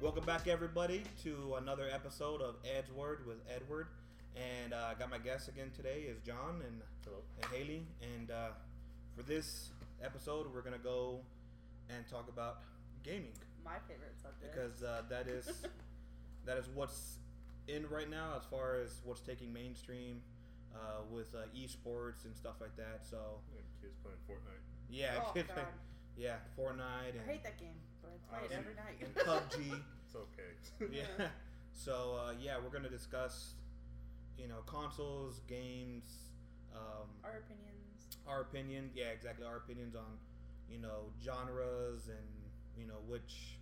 Welcome back, everybody, to another episode of Ed's Word with Edward. And uh, I got my guest again today is John and, Hello. and Haley. And uh, for this episode, we're gonna go and talk about gaming My favorite subject. because uh, that is that is what's in right now as far as what's taking mainstream uh, with uh, esports and stuff like that. So Yeah, kids playing Fortnite. yeah, Oh, kids God. like- yeah, Fortnite I hate that game, but I play it Honestly. every night. and PUBG. It's okay. yeah. So uh, yeah, we're gonna discuss, you know, consoles, games, um, Our opinions. our opinion. Yeah, exactly. Our opinions on, you know, genres and you know which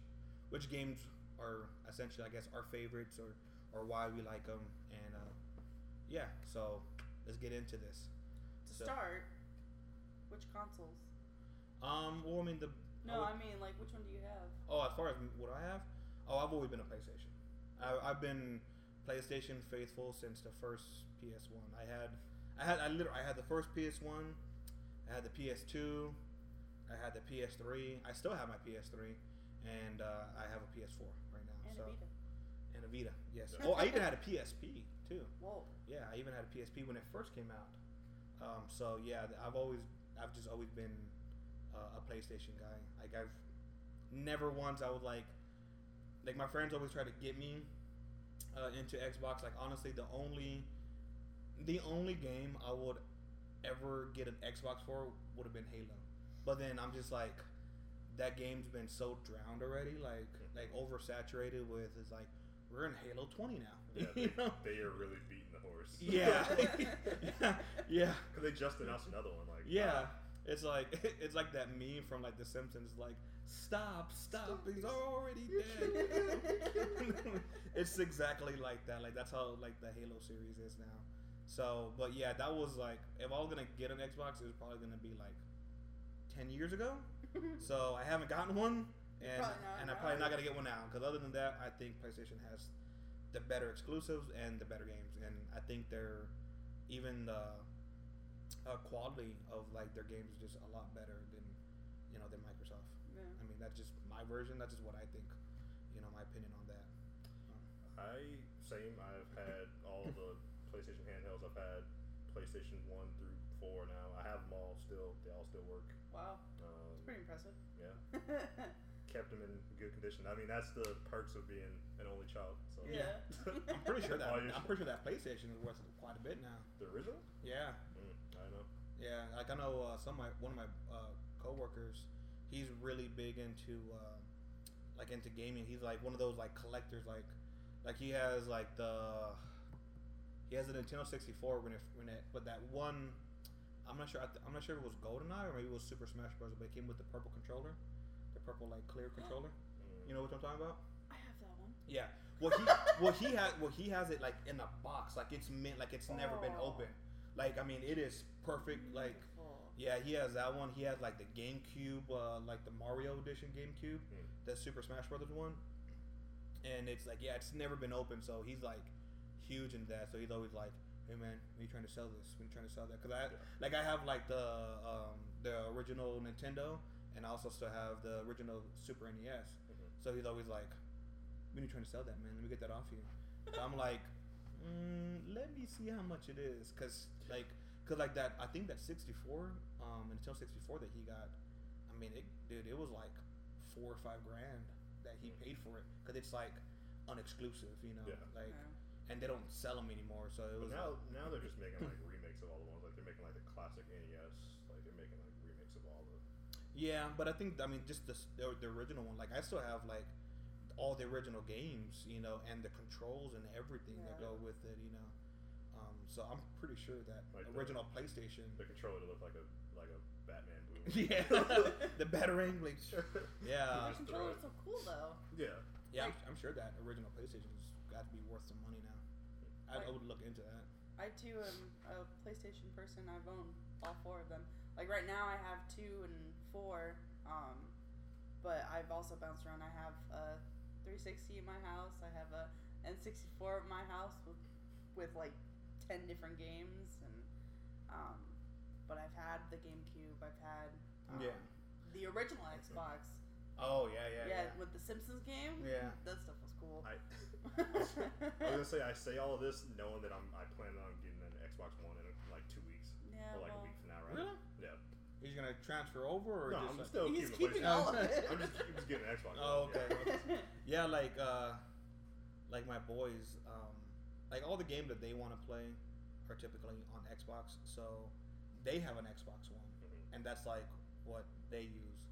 which games are essentially, I guess, our favorites or or why we like them. And uh, yeah, so let's get into this. To So- start, which consoles? Um. Well, I mean the. No, I I mean like which one do you have? Oh, as far as what I have, oh, I've always been a PlayStation. I, I've been PlayStation faithful since the first PS One. I had, I had, I literally, I had the first PS One, I had the PS Two, I had the PS Three. I still have my PS Three, and uh, I have a PS Four right now. And so a Vita. and a Vita, yes. Yeah. Oh, I even had a PSP too. Whoa. Yeah, I even had a PSP when it first came out. Um, so yeah, I've always, I've just always been uh, a PlayStation guy. Like I've never once I would like, like my friends always try to get me uh, into Xbox. Like honestly, the only, the only game I would ever get an Xbox for would have been Halo. But then I'm just like, that game's been so drowned already, like like oversaturated with. It's like we're in Halo 20 now. Yeah, You they, know? they are really beating the horse. Yeah. yeah. Yeah. Because they just announced another one. Like, Yeah. It's like it's like that meme from like The Simpsons, like stop, stop, he's already dead. it's exactly like that. Like that's how like the Halo series is now. So, but yeah, that was like if I was gonna get an Xbox, it was probably gonna be like ten years ago. so I haven't gotten one, and and I'm probably not gonna get one now. Because other than that, I think PlayStation has the better exclusives and the better games, and I think they're even the uh, quality of like their games is just a lot better than you know than Microsoft. Yeah. I mean that's just my version. That's just what I think. You know my opinion on that. I same. I've had all the PlayStation handhelds. I've had PlayStation One through four now. I have them all still. They all still work. Wow. Um, Pretty impressive. yeah, kept them in good condition. I mean, that's the perks of being an only child. So Yeah. I'm pretty sure that I'm pretty sure that PlayStation is worth quite a bit now. the original. Yeah, I know. Yeah. Like I know uh, some of my one of my uh, coworkers, he's really big into uh, like into gaming. He's like one of those like collectors. Like like he has like the he has a Nintendo 64 when it when it but that one. I'm not sure. I th- I'm not sure if it was GoldenEye or maybe it was Super Smash Bros. But it came with the purple controller, the purple like clear controller. You know what I'm talking about? I have that one. Yeah. Well, he well he has well he has it like in a box, like it's mint, like it's never been Oh. Open. Like I mean, it is perfect. Like Beautiful. yeah, he has that one. He has like the GameCube, uh, like the Mario Edition GameCube, Mm. the Super Smash Brothers one. And it's like yeah, it's never been open, so he's like huge in that. So he's always like, hey man, when you trying to sell this? When you trying to sell that? Because I Yeah. like I have like the um, the original Nintendo, and I also still have the original Super NES. Mhm. So he's always like, when you trying to sell that, man? Let me get that off you. So I'm like, mm, let me see how much it is, cause like, cause like that. I think that 64, um, Nintendo 64 that he got. I mean, it, dude, it was like four or five grand that he paid for it, cause it's like unexclusive, you know, Yeah. like, Yeah. and they don't sell them anymore. So it But was now, like, now they're just making like remakes of all the ones. Like they're making like the classic NES. Like they're making like remakes of all the. Yeah, but I think I mean just the the, the original one. Like I still have like all the original games, you know, and the controls and everything that go with it, you know. Um, so I'm pretty sure that Like the- original PlayStation. The controller to look like a like a Batman boom. yeah, the battering, like yeah, The Controller is so cool though. Yeah. yeah. I'm, I'm sure that original PlayStation's got to be worth some money now. I, I Like- would look into that. I too am a PlayStation person. I've owned all four of them. Like right now, I have two and four. Um, but I've also bounced around. I have a 360 in my house. I have a N64 at my house with with like ten different games and. Um, but I've had the GameCube. I've had um, Yeah. the original Xbox Oh yeah, yeah, Yeah, yeah. with the Simpsons game. Yeah. that stuff was cool. I, I was gonna say I say all of this knowing that I'm I plan on getting an Xbox One in like two weeks yeah, or like well, a week from now, right? Really? Yeah. He's gonna transfer over, or No, just I'm like- still he's keeping, keeping the all of it. I'm just, I'm just getting an Xbox. Oh, One, okay. Yeah. yeah, like uh, like my boys, um, like all the games that they want to play are typically on Xbox, so they have an Xbox One, Mhm. and that's like what they use.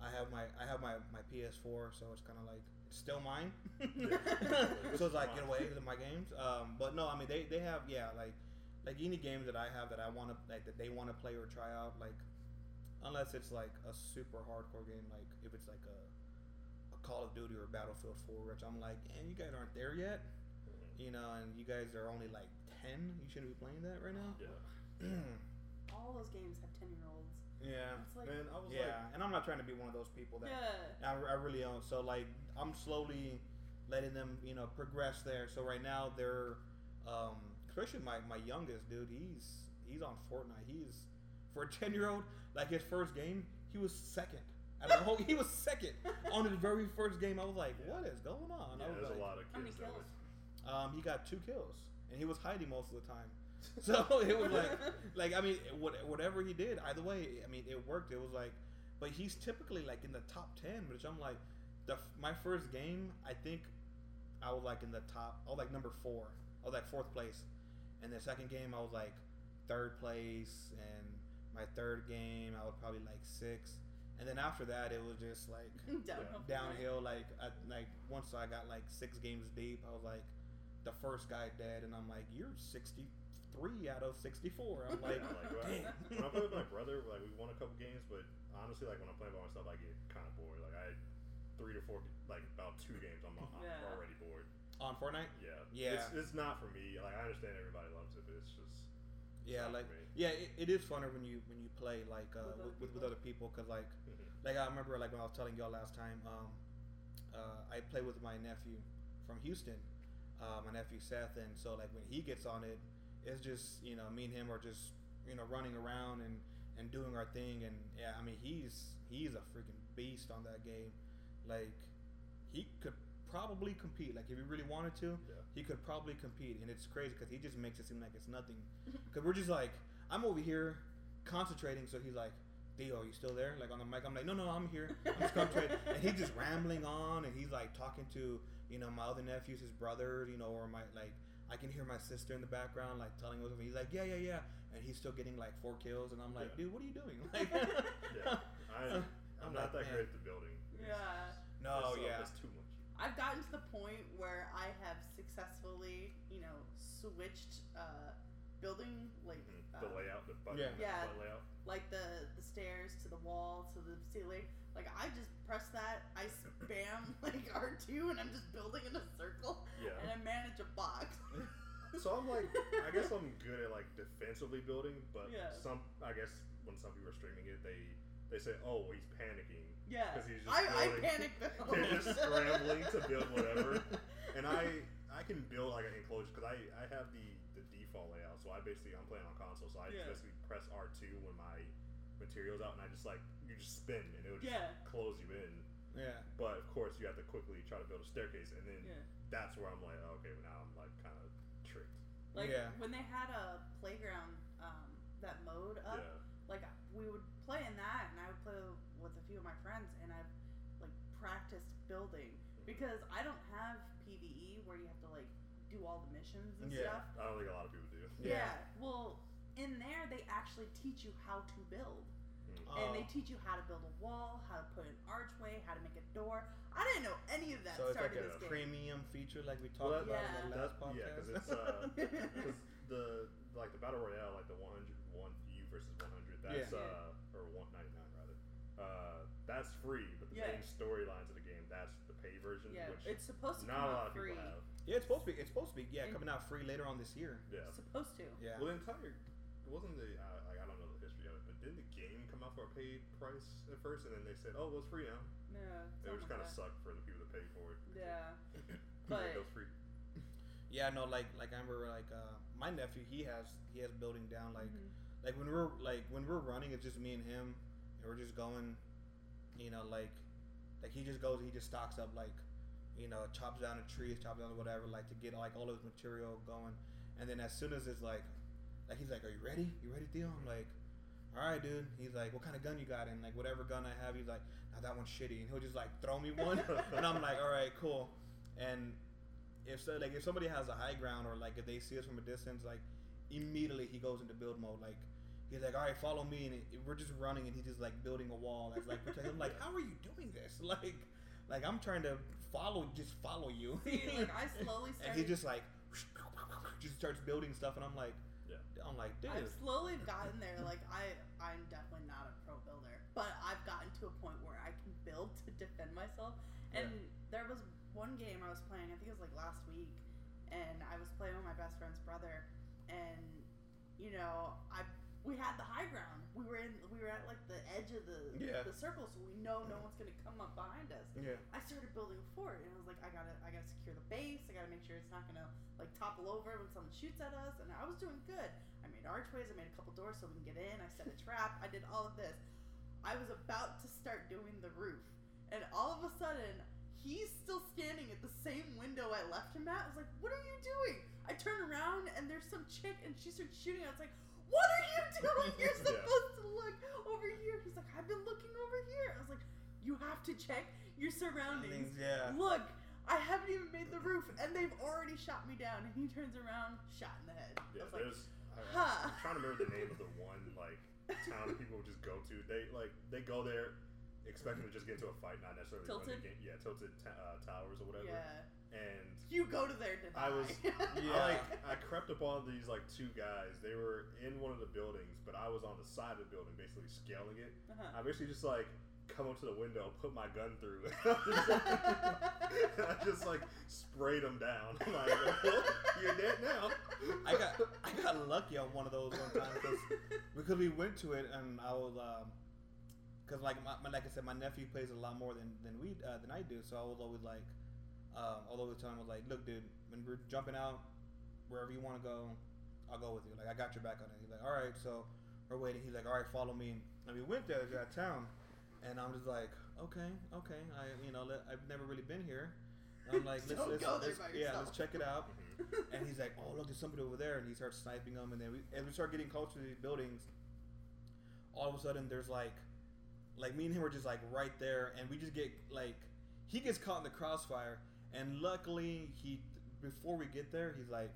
I have my I have my, my PS4, so it's kind of like it's still mine. so it's like get away with my games. Um, but no, I mean they, they have yeah like like any games that I have that I want to like that they want to play or try out like unless it's like a super hardcore game like if it's like a, a Call of Duty or Battlefield 4 which I'm like and you guys aren't there yet Mhm. you know and you guys are only like 10 you shouldn't be playing that right now Yeah. all those games have ten year olds. yeah It's like Man, I was yeah and I'm not trying to be one of those people that yeah. I, I really don't. So like I'm slowly letting them, you know, progress there. So right now they're, um, especially my, my youngest dude. He's he's on Fortnite. He's for a ten year old. Like his first game, he was second. Out of the whole, he was second on his very first game. I was like, what is going on? like, yeah, I was there's like, a lot of How many kills? um, he got two kills, and he was hiding most of the time. So it was like, like I mean, what, whatever he did, either way, I mean, it worked. It was like, but he's typically like in the top ten, which I'm like, the my first game, I think, I was like in the top. I was like number four. I was like fourth place, and the second game I was like third place, and my third game I was probably like six, and then after that it was just like Downhill. downhill. Like I, like once I got like six games deep, I was like the first guy dead, and I'm like, you're 63 out of 64. I'm like, Yeah, like, when damn. when I play with my brother, like we won a couple games, but honestly, like when I'm playing by myself, I get kind of bored. Like I had three to four, like about two games, I'm, I'm Yeah. already bored. on Fortnite. Yeah, Yeah. It's, it's not for me. Like I understand everybody loves it, but it's just Yeah, not like for yeah, it, it is funner when you when you play like uh, With with, other with, with people. other people because like Mhm. like I remember like when I was telling y'all last time, um, uh, I play with my nephew from Houston, uh, my nephew Seth, and so like when he gets on it, it's just you know me and him are just you know running around and and doing our thing, and yeah, I mean he's he's a freaking beast on that game, like he could probably compete like if he really wanted to Yeah. he could probably compete and it's crazy because he just makes it seem like it's nothing because we're just like i'm over here concentrating so he's like Theo, you still there? Like on the mic, I'm like, no, no, I'm here. I'm just concentrating. and he's just rambling on, and he's like talking to, you know, my other nephews, his brother, you know, or my like, I can hear my sister in the background, like telling us. He's like, yeah, yeah, yeah, and he's still getting like four kills, and I'm like, Yeah. dude, what are you doing? Like, Yeah, I, I'm I'm not like, that man. great at the building. Yeah. No, it's, uh, yeah. it's too much. I've gotten to the point where I have successfully, you know, switched uh, building like Mhm. uh, the layout, the button, Yeah. Yeah. button layout. like the the stairs to the wall to the ceiling. Like I just press that, I spam like R two, and I'm just building in a circle, Yeah. and I manage a box. So I'm like, I guess I'm good at like defensively building, but Yeah. some, I guess when some people are streaming it, they they say, oh, he's panicking yeah, 'Cause he's just I, I building- panic build. They're just scrambling to build whatever. and I I can build like an enclosure because I I have the the default layout. So I basically I'm playing on console, so I Yeah. basically press R two when my materials out, and I just like you just spin, and it'll just Yeah. close you in. yeah, But of course, you have to quickly try to build a staircase, and then Yeah. that's where I'm like, oh, okay, now I'm like kind of tricked. Like Yeah. when they had a playground, um, that mode up, yeah. like we would play in that, and I would play with a few of my friends, and I've like practiced building because I don't have PVE where you have to like do all the missions and Yeah. stuff. I don't think a lot of people do. Yeah. Well, in there they actually teach you how to build, Mm. and they Oh. teach you how to build a wall, how to put an archway, how to make a door. I didn't know any of that so it's like starting a this game. premium feature, like we talked Well, about that- in the last that- Yeah, because it's, uh, Because the like the battle royale, like the 100 one you versus 100, that's Yeah. uh or 199 rather. Uh, that's free, but the Yeah. main storylines of the game, that's the pay version, yeah, which it's supposed to not come a lot out of free. people have. yeah, it's supposed to be. It's supposed to be. Yeah, And- coming out free later on this year. Yeah. It's supposed to. Yeah. Well, the entire it wasn't the uh, like I don't know the history of it, but didn't the game come out for a paid price at first, and then they said, oh, well, it's free now. Yeah. It was kind of sucked for the people that paid for it. that. Yeah. But But- it was free. Yeah, no, like like I remember like uh, my nephew he has he has building down like Mhm. like when we're like when we're running it's just me and him and we're just going, you know like Like he just goes, he just stocks up like, you know, chops down the trees, chops down whatever, like to get like all of his material going. And then as soon as it's like, like he's like, "Are you ready? You ready, Theo?" I'm like, "All right, dude." He's like, "What kind of gun you got?" And like whatever gun I have, he's like, "Now that one's shitty," and he'll just like throw me one, and I'm like, "All right, cool." And if so, like if somebody has a high ground or like if they see us from a distance, like immediately he goes into build mode. Like he's like, "All right, follow me," and it, we're just running, and he's just like building a wall that's like protecting. I'm like, "How are you doing this?" Like, like I'm trying to follow, just follow you. See, like I slowly and he just like just starts building stuff, and I'm like, Yeah. I'm like, dude. I've slowly gotten there. Like I, I'm definitely not a pro builder, but I've gotten to a point where I can build to defend myself. And there was one game I was playing. I think it was like last week, and I was playing with my best friend's brother, and you know, I we had the high ground. We were in, we were at like the edge of the Yeah. the circle, so we know no one's gonna come up behind us. yeah. I started building a fort, and I was like, I gotta, I gotta secure the base. I gotta make sure it's not gonna like topple over when someone shoots at us. And I was doing good. I made archways. I made a couple doors so we can get in. I set a trap. I did all of this. I was about to start doing the roof, and all of a sudden, he's still standing at the same window I left him at. I was like, What are you doing? I turn around, and there's some chick, and she starts shooting. I was like. What are you doing? You're Yeah. supposed to look over here. He's like, I've been looking over here. I was like, you have to check your surroundings. Yeah. Look, I haven't even made the roof, and they've already shot me down. And he turns around, shot in the head. I Yeah, like, there's. I, huh. I'm trying to remember the name of the one like town that people would just go to. They like they go there expecting to just get into a fight, not necessarily win Tilted? the game. Yeah, tilted ta- uh, towers or whatever. yeah. And You go to there to die. I was Yeah. I like I crept upon these like two guys. They were in one of the buildings, but I was on the side of the building, basically scaling it. Uh-huh. I basically just like come up to the window, put my gun through, and I just like sprayed them down. I'm like, well, you're dead now. I got I got lucky on one of those one time because because we went to it and I was um because like my, my like I said my nephew plays a lot more than than we uh, than I do so I was always like um although the time was like look dude when we're jumping out wherever you want to go I'll go with you. Like I got your back on it. He's like all right. So we're waiting. He's like all right follow me. And we went there to that town. And I'm just like okay okay. I you know let, I've never really been here. I'm like let's, let's, go let's- by yeah yourself. let's check it out. And he's like, "Oh, look, there's somebody over there," and he starts sniping them. And then we, as we start getting closer to these buildings, all of a sudden there's like, like me and him are just like right there, and we just get like, he gets caught in the crossfire, and luckily he, before we get there, he's like,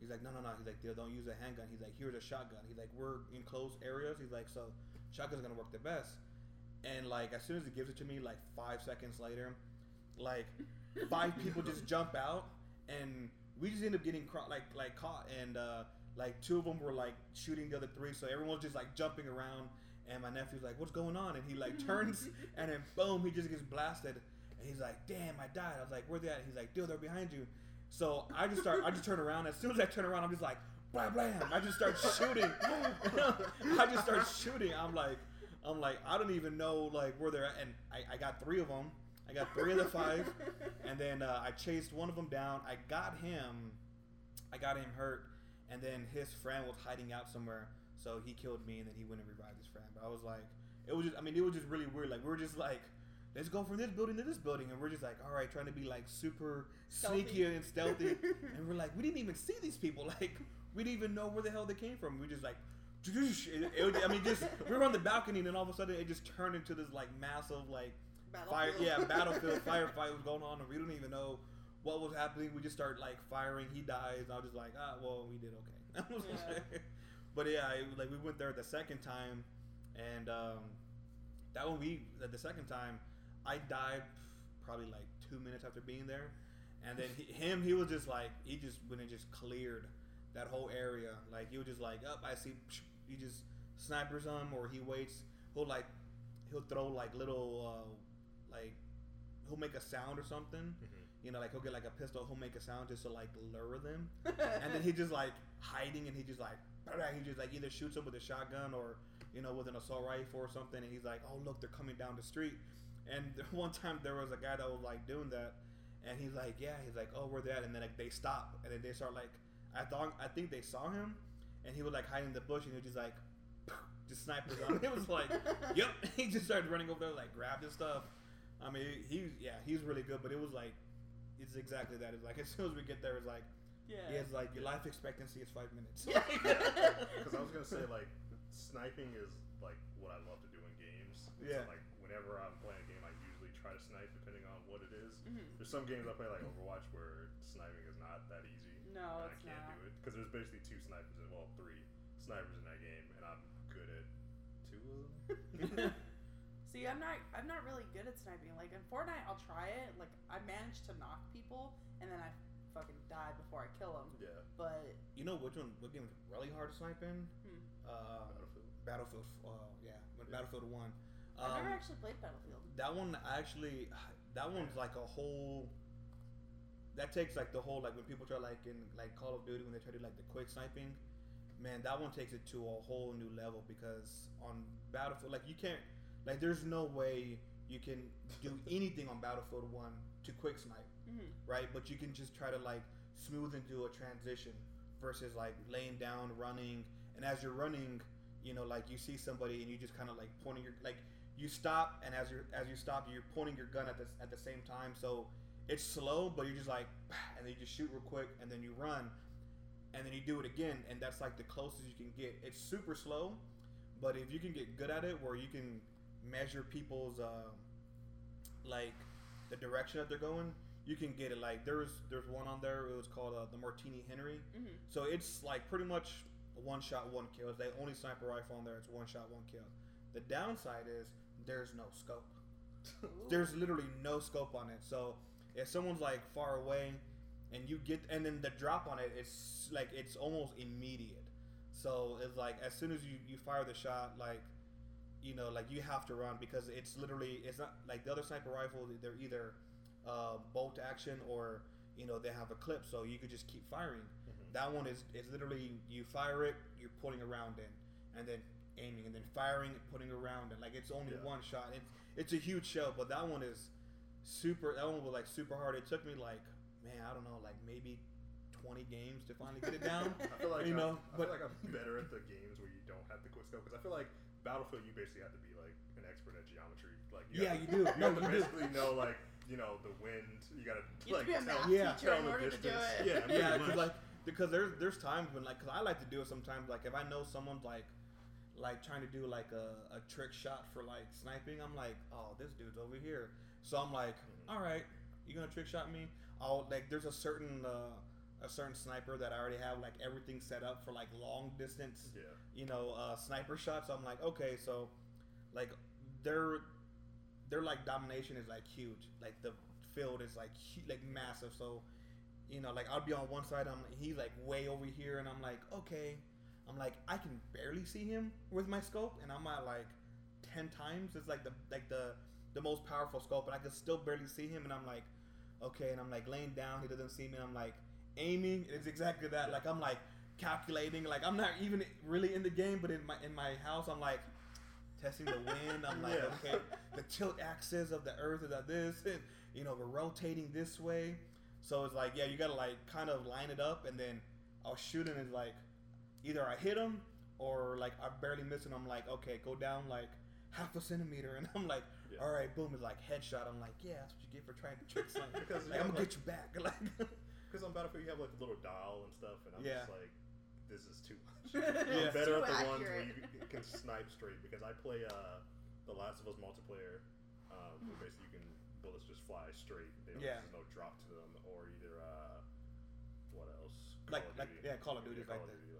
he's like, no, no, no, he's like, "Dude, don't use a handgun. He's like, here's a shotgun. He's like, we're in closed areas. He's like, so shotgun's gonna work the best. And like as soon as he gives it to me, like five seconds later, like five people just jump out and we just end up getting cro- like like caught and uh, like two of them were like shooting the other three so everyone's just like jumping around and my nephew's like what's going on and he like turns and then boom he just gets blasted and he's like damn I died. I was like where they at? He's like dude they're behind you. So I just start I just turn around. As soon as I turn around I'm just like blam blam. I just start shooting. I just start shooting. I'm like I'm like I don't even know like where they're at. And I, I got three of them. I got three of the five. And then uh, I chased one of them down. I got him, I got him hurt, and then his friend was hiding out somewhere, so he killed me, and then he went and revived his friend. But I was like, it was just, I mean, it was just really weird. Like we were just like, let's go from this building to this building, and we're just like, all right, trying to be like super Stealthy. sneaky and stealthy, and we're like, we didn't even see these people. Like we didn't even know where the hell they came from. We just like. It, it, I mean, just we were on the balcony, and then all of a sudden, it just turned into this like massive, like fire yeah battlefield firefight was going on and we don't even know what was happening we just start like firing he dies i was just like ah well we did okay Yeah. but yeah it, like we went there the second time and um that one we the second time i died probably like two minutes after being there. And then he, him he was just like he just when it just cleared that whole area. Like he was just like up i see he just snipers him or he waits. He'll like he'll throw like little uh, like he'll make a sound or something. You know like he'll get like a pistol he'll make a sound just to like lure them. And then he just like hiding and he just like he just like either shoots them with a shotgun or you know with an assault rifle or something. And he's like oh look they're coming down the street and one time there was a guy that was like doing that and he's like yeah he's like oh we're at and then like they stop and then they start like i thought i think they saw him and he was like hiding in the bush and he was just like just snipers on him. it was like yep he just started running over there like grabbed his stuff I mean, he's yeah, he's really good, but it was like, it's exactly that. It's like as soon as we get there, it's like, Yeah. yeah, it's like your life expectancy is five minutes. Because I was gonna say like sniping is like what I love to do in games. Yeah. So, like whenever I'm playing a game, I usually try to snipe depending on what it is. Mhm. There's some games I play like Overwatch where sniping is not that easy. No, and it's I can't not. do it because there's basically two snipers, in, well, three snipers in that game, and I'm good at two of them. See, I'm not. I'm not really good at sniping. Like in Fortnite, I'll try it. Like I manage to knock people, and then I fucking die before I kill them. yeah. But you know which one? What game is really hard to snipe in? hmm, Uh, Battlefield. Battlefield. Uh, yeah, Yeah. Battlefield One. I've Um, never actually played Battlefield. That one actually, that one's like a whole. That takes like the whole like when people try like in like Call of Duty when they try to do like the quick sniping, man, that one takes it to a whole new level because on Battlefield like you can't like there's no way you can do anything on Battlefield One to quick snipe, hmm right? But you can just try to like smooth and do a transition versus like laying down, running, and as you're running, you know, like you see somebody and you just kind of like pointing your like you stop and as you as you stop, you're pointing your gun at the at the same time. So it's slow, but you're just like, and then you just shoot real quick, and then you run, and then you do it again, and that's like the closest you can get. It's super slow, but if you can get good at it, where you can measure people's uh, like the direction that they're going, you can get it. Like there's there's one on there. It was called uh, the Martini Henry. hmm So it's like pretty much one shot, one kill. It's the only sniper rifle on there. It's one shot, one kill. The downside is there's no scope. There's literally no scope on it. So if someone's like far away and you get and then the drop on it it's like it's almost immediate. So it's like as soon as you, you fire the shot, like you know, like you have to run because it's literally it's not like the other sniper rifle. They're either uh, bolt action or you know they have a clip, so you could just keep firing. Mhm. That one is is literally you fire it, you're pulling a round in, and then aiming, and then firing, and putting around and. Like it's only Yeah. one shot. It's it's a huge shell, but that one is super. That one was like super hard. It took me like man, I don't know, like maybe twenty games to finally get it down. I feel like You I'm, know, I but- feel like I'm better at the games where you don't have the quick scope because I feel like Battlefield you basically have to be like an expert at geometry. Like you yeah, have you to, do. you No, have to you do. basically know like you know the wind. You gotta You like to be a tell, math Yeah. tell in the order to do distance. it. Yeah, yeah, because like because there's there's times when like because I like to do it sometimes like if I know someone's like like trying to do like a, a trick shot for like sniping, I'm like, oh, this dude's over here. So I'm like, Mhm. all right, you gonna trick shot me? I'll like there's a certain uh, a certain sniper that I already have like everything set up for like long distance yeah. you know, uh, sniper shots. I'm like, okay, so like their their like domination is like huge. Like the field is like hu- like massive. So you know, like I'll be on one side. I'm he's like way over here, and I'm like, okay. I'm like, I can barely see him with my scope, and I'm at like ten times. It's like the like the the most powerful scope, and I can still barely see him. And I'm like, okay. And I'm like laying down. He doesn't see me. And I'm like aiming. It's exactly that. Like I'm like calculating. Like I'm not even really in the game, but in my in my house, I'm like testing the wind. I'm like, Yeah. okay, the tilt axis of the Earth is at this, and you know we're rotating this way. So it's like, yeah, you gotta like kind of line it up, and then I'll shoot and it's like either I hit him or like I barely miss it. I'm like, okay, go down like half a centimeter, and I'm like, Yeah. all right, boom, it's like headshot. I'm like, yeah, that's what you get for trying to trick something. Because like, I'm gonna like- get you back. Like, Because on Battlefield you have like a little dial and stuff, and I'm Yeah. just like, this is too much. Yeah. I'm better Too at the ones where you can snipe straight because I play uh, the Last of Us multiplayer, um, where basically you can bullets just fly straight. They don't, Yeah. There's no drop to them, or either uh, what else? Like- Call of like- yeah, Call of Duty is Call like of that. Duty, like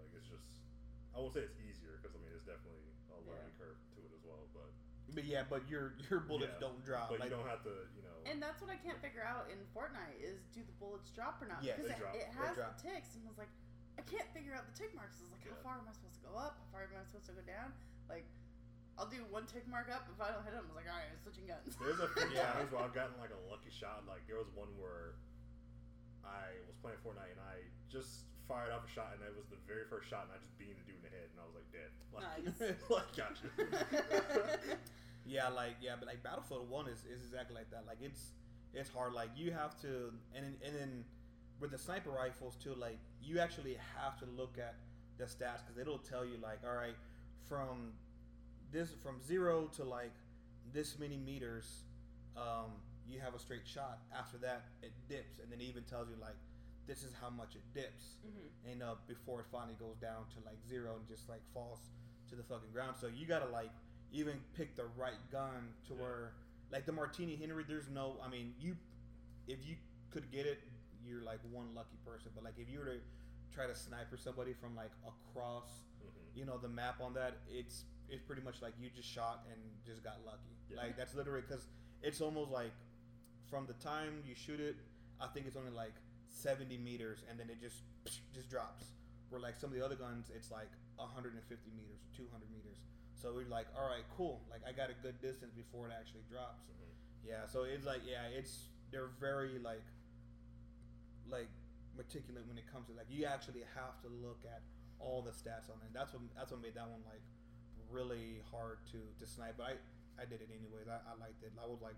it's just. I won't say it's easier because I mean it's definitely a Yeah. learning curve to it as well, but but yeah, but your your bullets Yeah, don't drop. but like, you don't have to, you know. And that's what I can't figure out in Fortnite is do the bullets drop or not? Yes, because they it, drop. it They has drop. the ticks, and I was like, I can't figure out the tick marks. I was like, how far am I supposed to go up? How far am I supposed to go down? Like, I'll do one tick mark up. If I don't hit him, I was like, all right, I was switching guns. There's a few Yeah. times where I've gotten like a lucky shot. Like there was one where I was playing Fortnite and I just fired off a shot and it was the very first shot and I just beamed the dude in the head and I was like dead. Like, Nice. like gotcha. Yeah, like yeah, but like Battlefield One is, is exactly like that. Like it's it's hard. Like you have to, and then, and then with the sniper rifles too. Like you actually have to look at the stats because it'll tell you like, all right, from this from zero to like this many meters, um, you have a straight shot. After that, it dips, and then it even tells you like, this is how much it dips, Mm-hmm. and uh, before it finally goes down to like zero and just like falls to the fucking ground. So you gotta like even pick the right gun to Yeah. where like the Martini Henry. There's no, I mean, you if you could get it, you're like one lucky person. But like if you were to try to sniper somebody from like across hmm you know the map on that it's it's pretty much like you just shot and just got lucky Yeah. like that's literally because it's almost like from the time you shoot it i think it's only like 70 meters and then it just just drops where like some of the other guns it's like 150 meters 200 meters so we're like all right cool like i got a good distance before it actually drops hmm yeah, so it's like yeah, it's they're very like like meticulous when it comes to like you actually have to look at all the stats on it. That's what that's what made that one like really hard to to snipe. But I I did it anyways. I, I liked it. I was like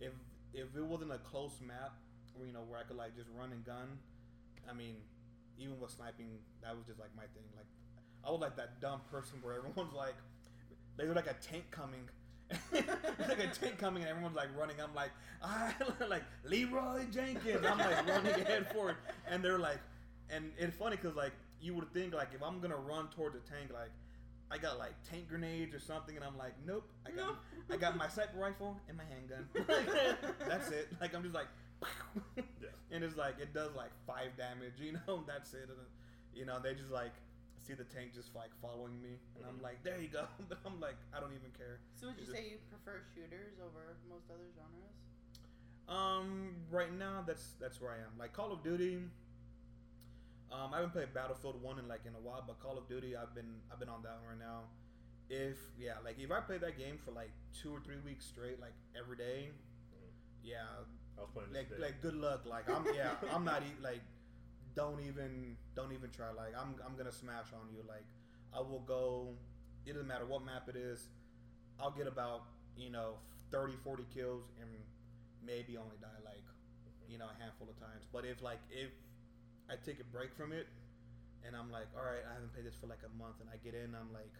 if if it wasn't a close map where you know where I could like just run and gun, I mean even with sniping that was just like my thing. Like I was like that dumb person where everyone's like they were like a tank coming. it's like a tank coming and everyone's like running. I'm like, I like Leroy Jenkins. I'm like running ahead for it, and they're like, and it's funny because like you would think like if I'm gonna run towards a tank, like I got like tank grenades or something, and I'm like, nope, I got. I got my sniper rifle and my handgun. that's it. Like I'm just like, Yeah. and it's like it does like five damage. You know, that's it. And you know, they just like see the tank just like following me, and I'm Mhm. like, there you go. But I'm like, I don't even care. So would you Is it- say you prefer shooters over most other genres? Um, right now that's that's where I am. Like Call of Duty. Um, I haven't played Battlefield One in like in a while, but Call of Duty I've been I've been on that one right now. If yeah, like if I play that game for like two or three weeks straight, like every day, Mhm. yeah, I was playing this like like good luck. Like I'm yeah, I'm not e- like don't even don't even try. Like I'm I'm gonna smash on you. Like I will go. It doesn't matter what map it is. I'll get about you know 30, 40 kills and maybe only die like you know a handful of times. But if like if I take a break from it and I'm like, all right, I haven't played this for like a month, and I get in, I'm like.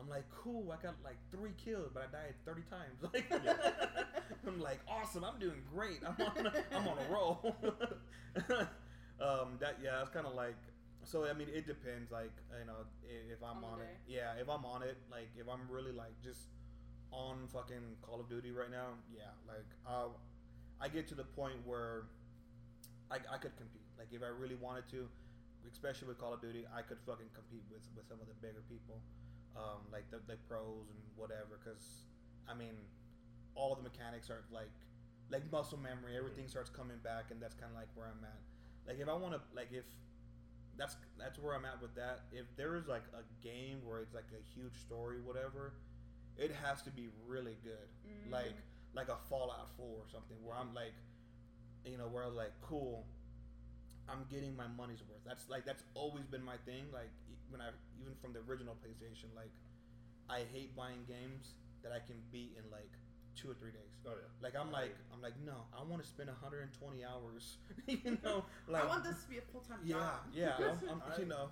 I'm like, cool. I got like three kills, but I died thirty times. Like, I'm like, awesome. I'm doing great. I'm on, a, I'm on a roll. um, that yeah, it's kind of like. So I mean, it depends. Like you know, if, if I'm On on, it, yeah. If I'm on it, like if I'm really like just on fucking Call of Duty right now, yeah. Like I, I get to the point where I, I could compete. Like if I really wanted to, especially with Call of Duty, I could fucking compete with with some of the bigger people, um, like the the pros and whatever. Because I mean, all the mechanics are like like muscle memory. Everything starts coming back, and that's kind of like where I'm at. Like if I want to, like if that's that's where I'm at with that. If there is like a game where it's like a huge story, whatever, it has to be really good. Mhm. Like like a Fallout Four or something where I'm like, you know, where I'm like, cool. I'm getting my money's worth. That's like that's always been my thing. Like when I even from the original PlayStation, like I hate buying games that I can beat in like two or three days. Oh yeah. Like I'm like I'm like no, I want to spend 120 hours. you know, like I want this to be a full time yeah, job. yeah. I'm, I'm, I- you know,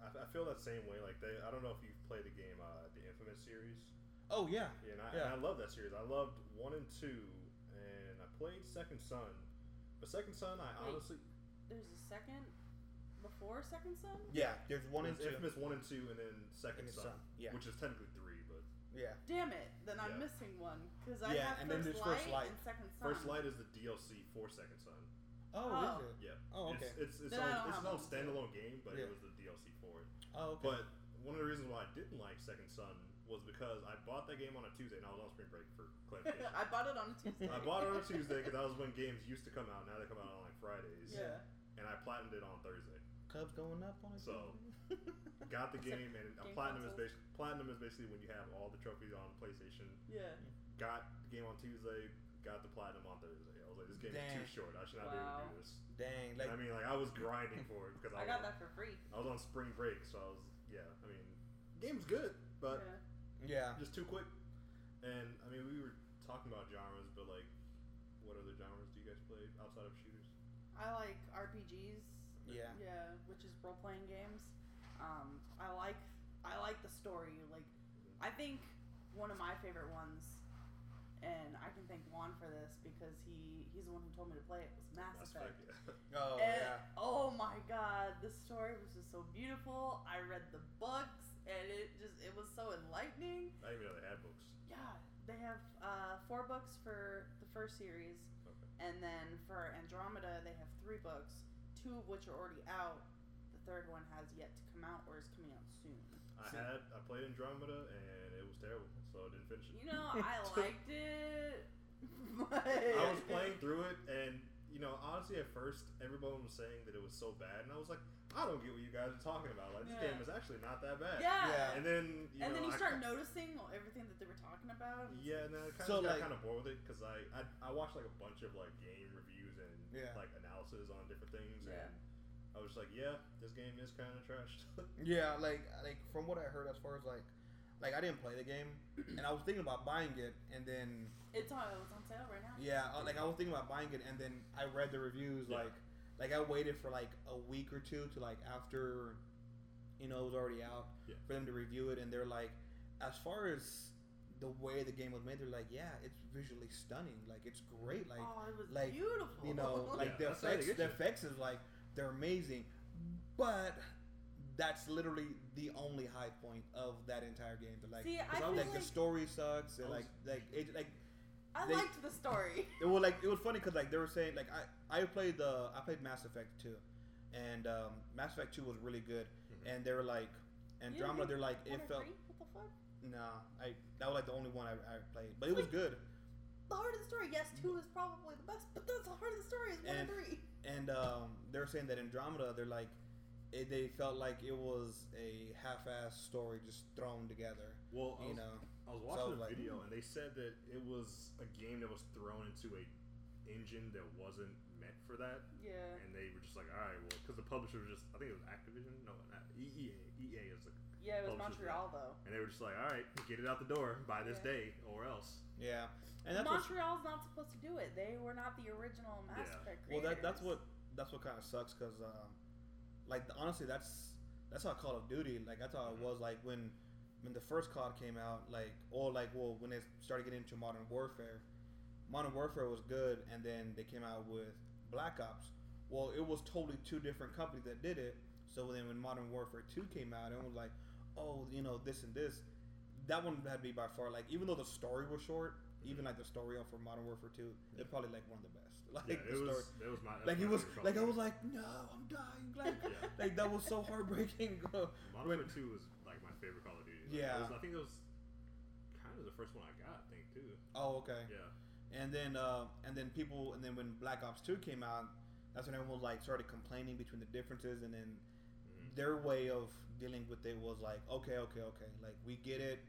I, I feel that same way. Like they, I don't know if you've played the game, uh, the Infamous series. oh yeah, Yeah, and I, Yeah. and I love that series. I loved one and two, and I played Second Son. But Second Son, I Wait. honestly There's a second before Second Son. yeah. There's one and there's two. Infamous one and two, and then Second And Son, Son, yeah. which is technically three, but Yeah, Damn it! Then I'm Yeah. missing one because I Yeah, have and then First, there's First Light, Light. and Second Son. First Light is the DLC for Second Son. Oh, Oh. is it? Yeah. Oh, okay. It's it's, it's, Then I don't it's its own one. standalone game, but Yeah. it was the DLC for it. Oh, okay. But one of the reasons why I didn't like Second Son was because I bought that game on a Tuesday, and I was on spring break for clarification. I bought it on a Tuesday. I bought it on a Tuesday because that was when games used to come out. Now they come out on like Fridays. Yeah. And I platinumed it on Thursday. Cubs going up on it. So- Got the game, and a game platinum is basically platinum is basically when you have all the trophies on PlayStation. Yeah. Got the game on Tuesday, got the platinum on Thursday. I was like, this game is too short. I should not be able to do this. Dang, And like I mean, like I was grinding for it because I, I got was, that for free. I was on spring break, so I was yeah. I mean, game's good, but yeah. yeah. just too quick. And I mean, we were talking about genres, but like, what other genres do you guys play outside of shooters? I like RPGs. Yeah. Yeah, which is role playing games. Um, I like I like the story. Like, I think one of my favorite ones, and I can thank Juan for this because he he's the one who told me to play it. Was Mass, Mass Effect. Effect. Yeah. Oh And- yeah. Oh my god, the story was just so beautiful. I read the books and it just it was so enlightening. I didn't even know they had books. Yeah, they have uh, four books for the first series, Okay. and then for Andromeda they have three books, two of which are already out. The third one has yet to come out or is coming out soon. I See- had I played Andromeda and it was terrible, so I didn't finish it. You know, I liked it, but I was playing through it, and you know, honestly, at first, everyone was saying that it was so bad, and I was like, I don't get what you guys are talking about. Like, this game is actually not that bad. Yeah. Yeah. And then, you and know, then you I start ki- noticing everything that they were talking about. Yeah, and then I kind So, of got kind of bored with it because I, I I watched like a bunch of like game reviews and Yeah. like analysis on different things, Yeah. and I was just like, yeah, this game is kind of trash. Yeah, like like from what I heard as far as like like I didn't play the game and I was thinking about buying it and then It's on it's on sale right now. yeah, like I was thinking about buying it and then I read the reviews Yeah. like like I waited for like a week or two to like after you know it was already out Yeah. for them to review it and they're like as far as the way the game was made they're like yeah it's visually stunning like it's great like oh, it was like, beautiful. you know like Yeah, the that's how they effects the effects is like they're amazing but that's literally the only high point of that entire game They're like See, I 'cause feel like, like, the story sucks and was- like like it like I they- liked the story. it was like it was funny because like they were saying like I I played the I played Mass Effect two, and um, Mass Effect two was really good, Mhm. and they were like Andromeda they're like it felt three? What the fuck? nah I that was like the only one I, I played but it was good The heart of the story, yes, two is probably the best, but that's the heart of the story is one and, And- three. and um, they're saying that Andromeda they're like it, they felt like it was a half-ass story just thrown together well, I you was, know I was so watching a like- video, and they said that it was a game that was thrown into a engine that wasn't meant for that, Yeah. and they were just like, all right, well, because the publisher was just, I think it was Activision, no, not E EA, EA is the Yeah, it was Publishers, Montreal though. And they were just like, all right, get it out the door by this Yeah. day or else. yeah and that's Montreal's not supposed to do it. They were not the original Mass Yeah. Effect Well, that that's what that's what kind of sucks because, um, like, honestly, that's that's how Call of Duty. Like, that's how it was. Like when when the first COD came out, like, or like, well, when they started getting into Modern Warfare, Modern Warfare was good, and then they came out with Black Ops. Well, it was totally two different companies that did it. So then when Modern Warfare Two came out, it was like, oh, you know, this and this. That one had to be by far like, even though the story was short, even like the story of for Modern Warfare Two, it's probably like one of the best. Like Yeah, the it story was, it was my, like my was like I was like no I'm dying like Yeah. like that was so heartbreaking Modern Warfare 2 was like my favorite Call of Duty. Like, Yeah. it was- I think it was kind of the first one I got, I think, too. oh okay Yeah. and then uh, and then people and then when Black Ops Two came out that's when everyone like started complaining between the differences and then. Their way of dealing with it was like okay okay okay like we get it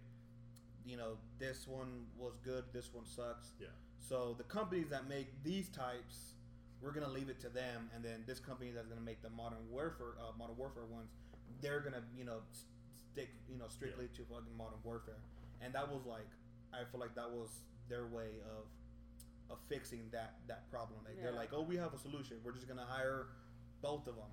you know this one was good this one sucks. Yeah. so the companies that make these types we're gonna leave it to them and then this company that's gonna make the modern warfare uh, modern warfare ones they're gonna you know stick you know strictly to fucking modern warfare. And that was like i feel like that was their way of of fixing that that problem. Like they're like oh we have a solution. We're just gonna hire both of them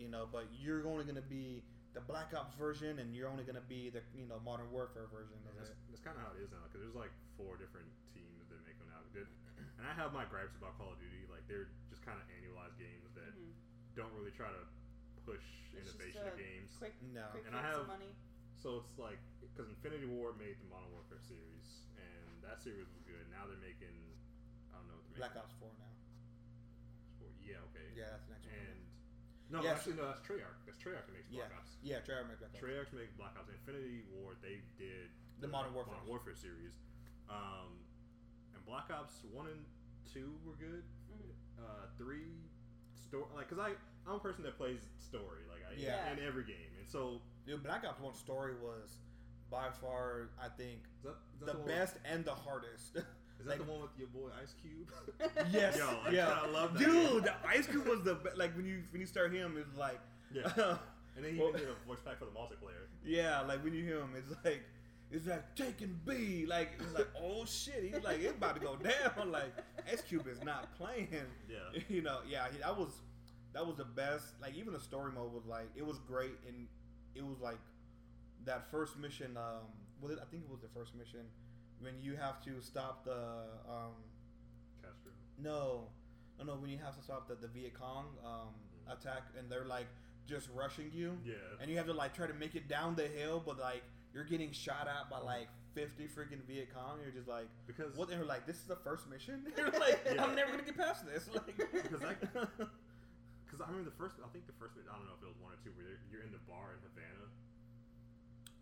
you know but you're only gonna be the black ops version and you're only gonna be the you know modern warfare version And of that's, that's kind of how it is now because there's like four different teams that make them now. Good. And I have my gripes about Call of Duty. Like they're just kind of annualized games that Mhm. don't really try to push It's just innovation a of games. quick, no quick And I have- money. So it's like because Infinity Ward made the Modern Warfare series, and that series was good. Now they're making I don't know what they're black ops 4 now Four. Yeah, okay. yeah that's the next one And no, Yes. actually no, that's Treyarch. That's Treyarch that makes Yeah. Black Ops. Yeah, Treyarch makes Black Ops. Treyarch make Black Ops. Infinity Ward, they did The Modern Warfare. Modern Warfare series. Um, and Black Ops one and two were good. Mhm. Uh, three, story like because I I'm a person that plays story like I Yeah. in every game, and so Dude, Black Ops One story was by far, I think, is that, is that the one best and the hardest. Is that like- the one with your boy Ice Cube? yes, Yo, I yeah, kinda love that dude. The Ice Cube was the be- like when you when you start him, it's like Yeah. And then he Well- did a voice pack for the multiplayer. yeah, like when you hear him, it's like it's like taking B, like it's like oh shit, he's like it's about to go down. Like Ice Cube is not playing. Yeah. you know, yeah, he, that was that was the best. Like even the story mode was like it was great, and it was like that first mission. Um, was it? I think it was the first mission when you have to stop the um Castro. no no no when you have to stop the the Viet Cong um Mhm. attack and they're like just rushing you Yeah. and you have to like try to make it down the hill but like you're getting shot at by like 50 freaking Viet Cong you're just like because what they're like this is the first mission you're like Yeah. I'm never gonna get past this like Because I- Because I remember the first. I think the first. I don't know if it was one or two. Where you're in the bar in Havana.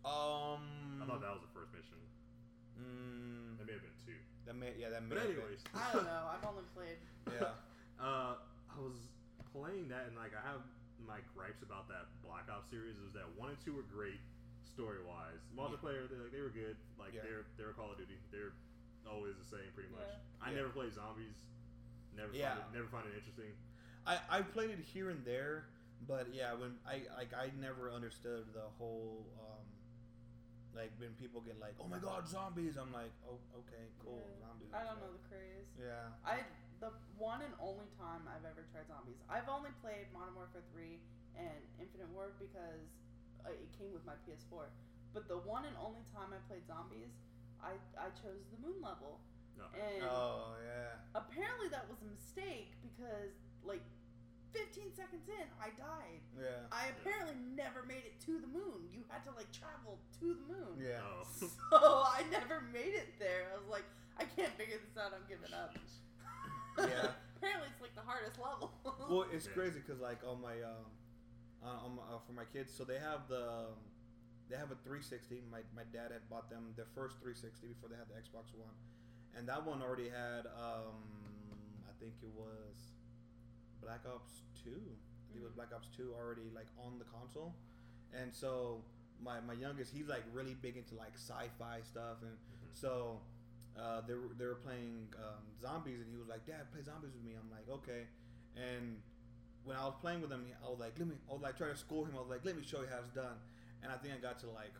um I thought that was the first mission. Mm, That may have been two. that may yeah that may But have been. anyways. I don't know. I've only played. yeah Uh, I was playing that, and like I have my gripes about that Black Ops series is that one and two were great story wise. Multiplayer, they, like, they were good. Like Yeah. they're they're Call of Duty. They're always the same, pretty much. Yeah. I Yeah. never played zombies. Never Yeah. find it, never find it interesting. I, I played it here and there, but yeah, when I like I never understood the whole um, like when people get like, oh my god, zombies. I'm like, oh okay, cool, Yeah. zombies. I don't know the craze. Yeah. I the one and only time I've ever tried zombies. I've only played Modern Warfare 3 and Infinite War because uh, it came with my PS4. But the one and only time I played zombies, I I chose the moon level. No. And Oh yeah. apparently that was a mistake because like 15 seconds in, I died. Yeah. I apparently never made it to the moon. You had to like travel to the moon. Yeah. Oh. So I never made it there. I was like, I can't figure this out. I'm giving up. Yeah. Apparently, it's like the hardest level. Well, it's Yeah. crazy because like on my um, uh, on my, uh, for my kids, so they have the um, they have a 360. My my dad had bought them their first 360 before they had the Xbox One, and that one already had um, I think it was Black Ops 2. I think it was Mhm. Black Ops 2 already like on the console, and so my my youngest he's like really big into like sci-fi stuff and Mhm. so uh, they were they were playing um, zombies, and he was like, "Dad, play zombies with me." I'm like, "Okay." And when I was playing with him, I was like, "Let me." I was like trying to school him. I was like, "Let me show you how it's done." And I think I got to like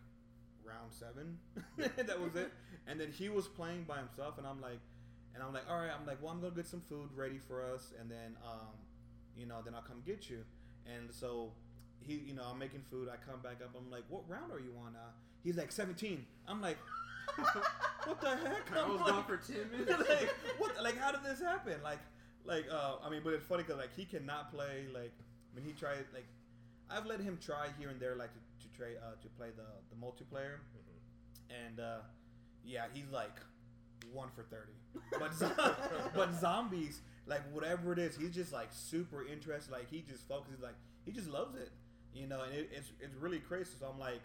round seven. that was it. And then he was playing by himself, and I'm like, and I'm like, "All right." I'm like, "Well, I'm gonna get some food ready for us, and then, um, you know, then I'll come get you." And so he, you know, I'm making food. I come back up. I'm like, "What round are you on?" Uh, he's like, "17." I'm like. what the heck? I was like- gone for ten minutes. like, what? Like, how did this happen? Like, like, uh, I mean, but it's funny because like he cannot play. Like, when he tried, like, I've let him try here and there, like to to try uh, to play the the multiplayer, Mhm. and uh, yeah, he's like one for thirty. But but zombies, like whatever it is, he's just like super interested. Like he just focuses, like he just loves it, you know. And it, it's it's really crazy. So I'm like,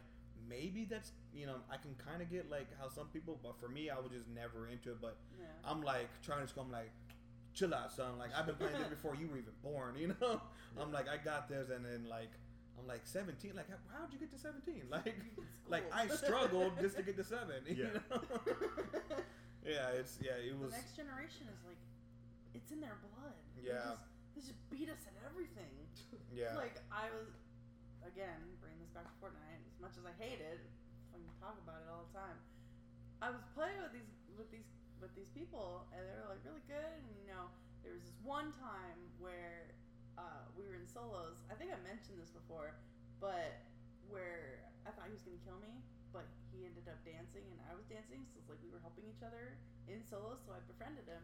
maybe that's you know I can kind of get like how some people, but for me, I was just never into it. But yeah. I'm like trying to school. I'm like, chill out, son. Like I've been playing this before you were even born. You know. I'm like, I got this, and then like, I'm like 17. Like, how, how'd you get to 17? Like, It's like. I struggled just to get to seven. You Yeah. know? yeah, it's yeah, it was. the next generation is like, it's in their blood. They Yeah. just, they just beat us at everything. Yeah. Like I was, again, bringing this back to Fortnite. As much as I hate it, can talk about it all the time. I was playing with these with these with these people, and they were like really good. And you know, there was this one time where uh, we were in solos. I think I mentioned this before, but where I thought he was gonna kill me, but he ended up dancing, and I was dancing. So it's like we were helping each other in solos. So I befriended him.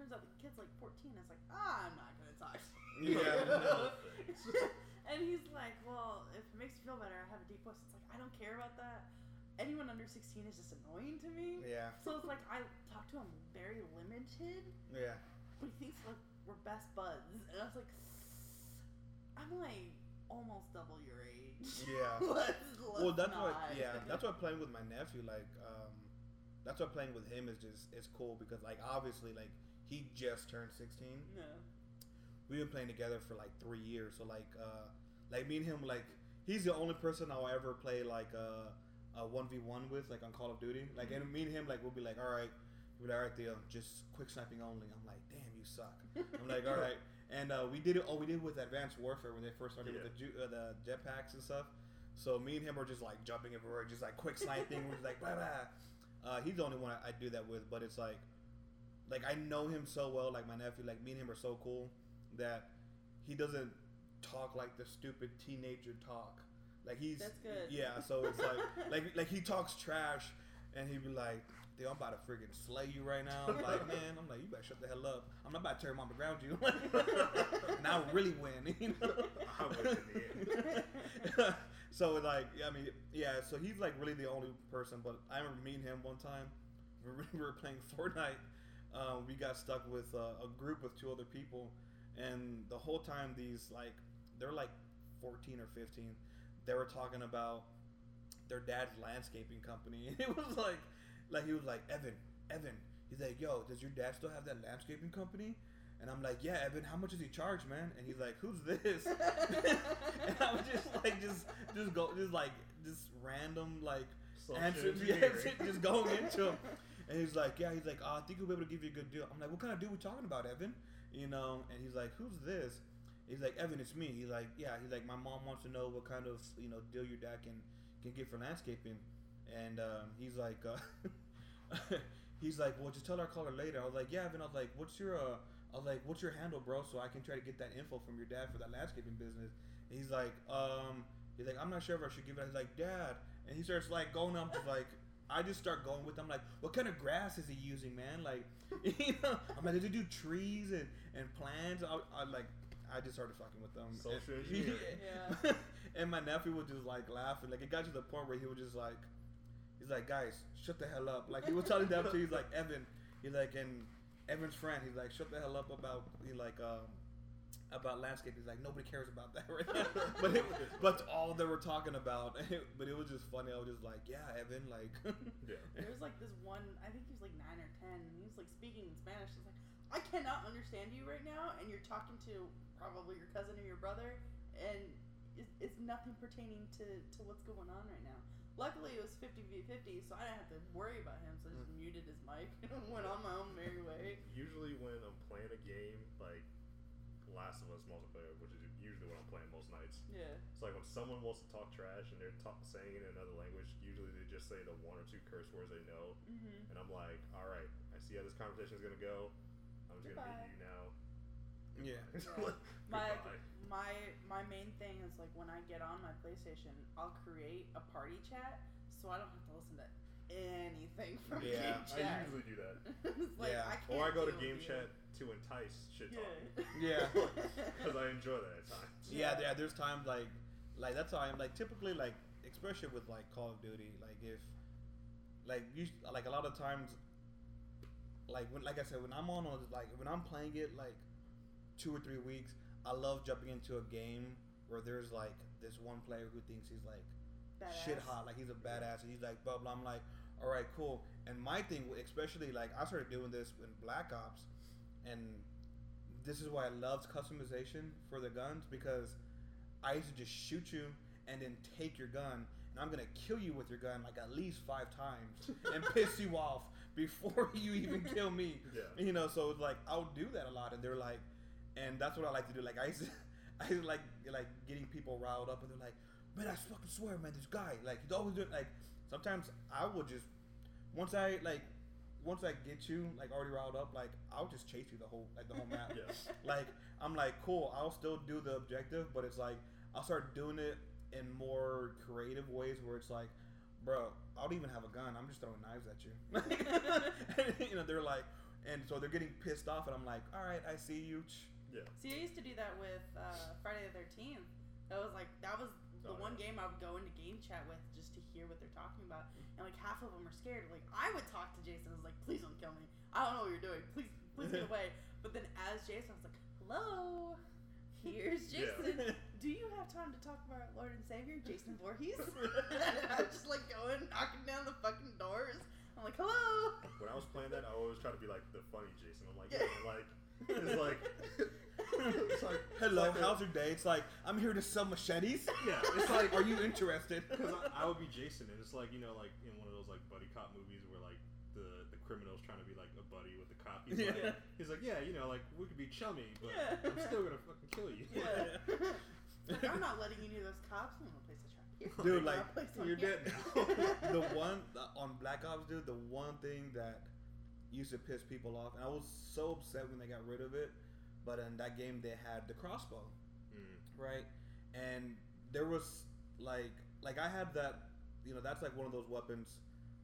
Turns out the kid's like 14. I was like, ah, I'm not gonna talk. to you." Yeah, and he's like, well, if it makes you feel better, I have a deep voice. It's like I don't care about that. Anyone under 16 is just annoying to me. Yeah. So it's like I talk to him very limited, Yeah. but he thinks like we're best buds, and I was like, I'm like almost double your age. Yeah. let's, let's well, that's not. what. Yeah, that's what playing with my nephew. Like, um, that's what playing with him is just is cool because like obviously like he just turned 16. No. we've been playing together for like three years. So like, uh, like me and him, like he's the only person I'll ever play like uh, a one v one with, like on Call of Duty. Like, and me and him, like we'll be like, all right, we'll be like, all right, Theo, just quick sniping only. I'm like, damn, you suck. I'm like, all right. And uh, we did it. Oh, we did it with Advanced Warfare when they first started with the ju- uh, the jetpacks and stuff. So me and him are just like jumping everywhere, just like quick sniping. We're just like blah blah. Uh, he's the only one I, I do that with, but it's like, like I know him so well. Like my nephew, like me and him are so cool that he doesn't talk like the stupid teenager talk. Like he's That's good. Yeah, so it's like like like he talks trash, and he'd be like, "Dude, I'm about to freaking slay you right now." I'm like, man, I'm like, you better shut the hell up. I'm not about to tear him on the ground you. now really win, you know. I win in the end. so like, yeah, I mean, yeah. So he's like really the only person. But I remember meeting him one time. We were playing Fortnite. Uh, we got stuck with uh, a group with two other people, and the whole time these like they're like 14 or 15. They were talking about their dad's landscaping company, and it was like, like he was like Evan, Evan. He's like, yo, does your dad still have that landscaping company? And I'm like, yeah, Evan, how much does he charge, man? And he's like, who's this? and I was just like, just, just go, just like, just random like Social answers, engineering. just going into him. And he's like, yeah, he's like, oh, I think we'll be able to give you a good deal. I'm like, what kind of deal we talking about, Evan? You know? And he's like, who's this? He's like, Evan, it's me. He's like, yeah. He's like, my mom wants to know what kind of you know deal your dad can can get for landscaping. And um, he's like, uh, he's like, well, just tell her I'll call her later. I was like, yeah, Evan. I was like, what's your uh, I was like, what's your handle, bro? So I can try to get that info from your dad for that landscaping business. And he's like, um, he's like, I'm not sure if I should give it. He's like, Dad, and he starts like going up to like. I just start going with them like, what kind of grass is he using, man? Like, you know, I'm like, does he do trees and, and plants? I, I like, I just started fucking with them. Social And- engineering. Yeah. and my nephew would just like laughing. Like it got to the point where he was just like, he's like, guys, shut the hell up. Like he was telling them to, he's like, Evan, he's like, and Evan's friend, he's like, shut the hell up about, he like, um, about landscape. He's like, nobody cares about that right now. but it, but all they were talking about. but it was just funny. I was just like, yeah, Evan, like, Yeah. There was like this one, I think he was like nine or ten, and he was like speaking in Spanish. He's like, I cannot understand you right now, and you're talking to probably your cousin or your brother, and it's, it's nothing pertaining to, to what's going on right now. Luckily, it was 50 v 50, so I didn't have to worry about him, so I just mm. muted his mic and went on my own merry way. Usually when I'm playing a game like Last of Us multiplayer, which is usually what I'm playing most nights. Yeah. It's like when someone wants to talk trash and they're talk, saying it in another language, usually they just say the one or two curse words they know, Mm-hmm. and I'm like, all right, I see how this conversation is gonna go. I'm just gonna Goodbye. you now. yeah. My my my main thing is like when I get on my PlayStation, I'll create a party chat so I don't have to listen to anything from Yeah, game I usually do that. it's like, Yeah. I can't Or I go to game chat you. to entice shit Yeah. talk. Yeah. Because I enjoy that at times. Yeah, yeah. There's times like, like that's how I'm like typically like, especially with like Call of Duty, like if, like you like a lot of times, like when like I said when I'm on a, like when I'm playing it like, two or three weeks, I love jumping into a game where there's like this one player who thinks he's like shit hot, like he's a badass, and he's like blah blah. I'm like, all right, cool. And my thing, especially like I started doing this in Black Ops, and this is why I loved customization for the guns because I used to just shoot you and then take your gun, and I'm gonna kill you with your gun like at least five times and piss you off before you even kill me. Yeah. You know, so it's like I'll do that a lot, and they're like, and that's what I like to do. Like I used to, I used to like like getting people riled up, and they're like, man, I fucking swear, man, this guy, like he's always doing like. Sometimes I will just once I like once I get you like already riled up, like I'll just chase you the whole like the whole map. Yeah. Like I'm like cool. I'll still do the objective, but it's like I'll start doing it in more creative ways where it's like, bro, I don't even have a gun. I'm just throwing knives at you. And, you know, they're like, and so they're getting pissed off, and I'm like, all right, I see you. Yeah. See, I used to do that with uh, Friday the Thirteenth. That was like that was the one game I would go into game chat with just to hear what they're talking about, mm. and like half of them are scared. Like I would talk to Jason, I was like, "Please don't kill me. I don't know what you're doing. Please, please get away." But then as Jason, I was like, "Hello, here's Yeah. Jason. Do you have time to talk about our Lord and Savior, Jason Voorhees?" and I was just like going knocking down the fucking doors. I'm like, "Hello." When I was playing that, I always try to be like the funny Jason. I'm like, Yeah. yeah, like it's like it's like Hello, it's like a- how's your day? It's like I'm here to sell machetes. Yeah, it's like are you interested? Because I, I would be Jason, and it's like you know, like in one of those like buddy cop movies where like the the criminal's trying to be like a buddy with the cop. He's Yeah. like, he's like, yeah, you know, like we could be chummy, but Yeah. I'm still gonna fucking kill you. Yeah. Like, I'm not letting any of those cops. I'm gonna place a trap here. dude I'm like place you're here. dead the one on black ops dude the one thing that used to piss people off and i was so upset when they got rid of it but in that game they had the crossbow Mm. right and there was like like i had that you know that's like one of those weapons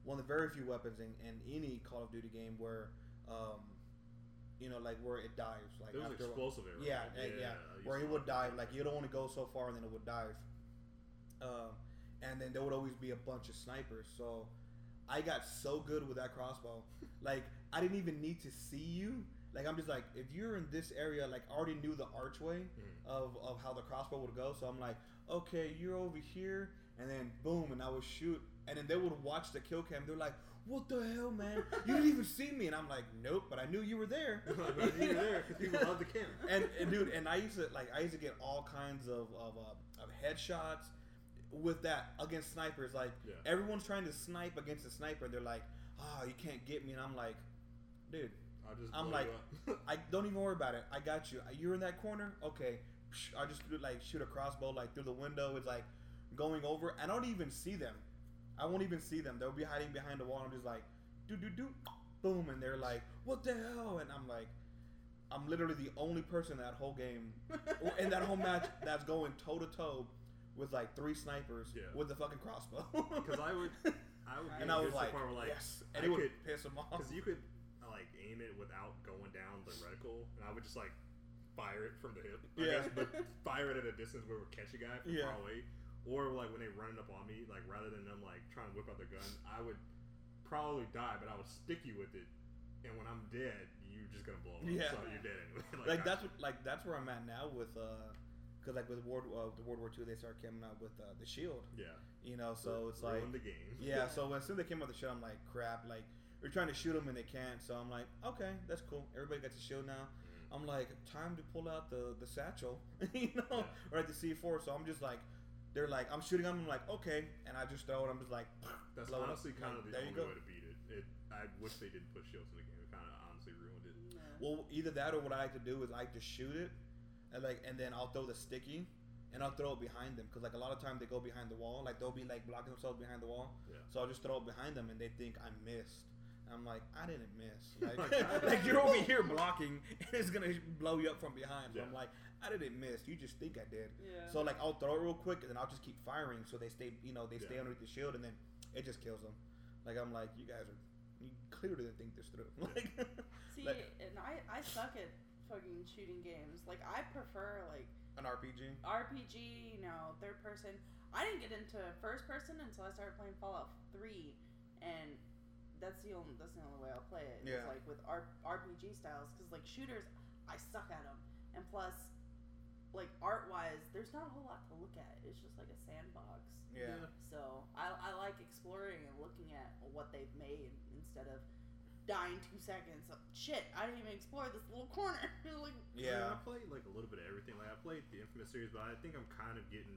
one of the very few weapons in, in any Call of Duty game where, um, you know, like where it dives. Like It was after, explosive yeah, right? yeah, yeah, I used where it would dive. Like you don't want to go so far and then it would dive. Um, and then there would always be a bunch of snipers. So I got so good with that crossbow. Like I didn't even need to see you. Like I'm just like if you're in this area, like I already knew the archway Mhm. of, of how the crossbow would go. So I'm like, okay, you're over here, and then boom, and I would shoot, and then they would watch the kill cam. They're like, what the hell, man? You didn't even see me, and I'm like, nope, but I knew you were there. But you were there because people love the camera. and, and dude, and I used to like I used to get all kinds of of, uh, of headshots with that against snipers. Like Yeah. everyone's trying to snipe against a sniper. They're like, oh, you can't get me, and I'm like, dude, I'll just I'm like. I don't even worry about it. I got you. You're in that corner. Okay, I just like shoot a crossbow like through the window. It's like going over. I don't even see them. I won't even see them. They'll be hiding behind the wall. I'm just like, do do do, boom, and they're like, what the hell? And I'm like, I'm literally the only person that whole game in that whole match that's going toe to toe with like three snipers Yeah. with the fucking crossbow. Because I would, I would, and I was like, like, yes, and I it would piss them off. because you could aim it without going down the reticle, and I would just like fire it from the hip. I Yeah. guess, but fire it at a distance where it would catch a guy from Yeah. far away, or like when they running up on me, like rather than them like trying to whip out their gun, I would probably die, but I would stick you with it, and when I'm dead, you're just gonna blow up. Yeah. so you're dead anyway. like I- that's what, like that's where I'm at now with uh, cause like with World uh, the World War II they started coming out with uh, the Shield, yeah. you know, so it's like the game. yeah. So as soon as they came out with the Shield, I'm like crap. Like we're trying to shoot them and they can't, so I'm like okay, that's cool. Everybody got to shield now. Mhm. I'm like time to pull out the the satchel, you know, or at the C4. So I'm just like. They're like, I'm shooting them. I'm like, okay, and I just throw it. I'm just like, That's blow it up. honestly kind Like, of the only go. way to beat it. It. I wish they didn't put shields in the game. It kind of honestly ruined it. Yeah. Well, either that or what I like to do is I like to shoot it, and like, and then I'll throw the sticky, and I'll throw it behind them because like a lot of times they go behind the wall, like they'll be like blocking themselves behind the wall. Yeah. So I'll just throw it behind them, and they think I missed. And I'm like, I didn't miss. Like, Like, I like didn't you're over here blocking, and it's gonna blow you up from behind. So I'm like, I didn't miss. You just think I did. Yeah. So like I'll throw it real quick, and then I'll just keep firing, so they stay, you know, they stay Yeah. underneath the shield, and then it just kills them. Like I'm like, you guys are, you clearly didn't think this through. Like, See, like and I, I suck at fucking shooting games. Like I prefer like an RPG. RPG, you know, third person. I didn't get into first person until I started playing Fallout Three, and that's the only that's the only way I'll play it. it. is, Yeah. like with R- RPG styles, because like shooters, I suck at them, and plus, like art wise, there's not a whole lot to look at. It's just like a sandbox. Yeah. So I, I like exploring and looking at what they've made instead of dying two seconds. Shit, I didn't even explore this little corner. like, I, mean, Yeah. I played like a little bit of everything. Like I played the Infamous series, but I think I'm kind of getting,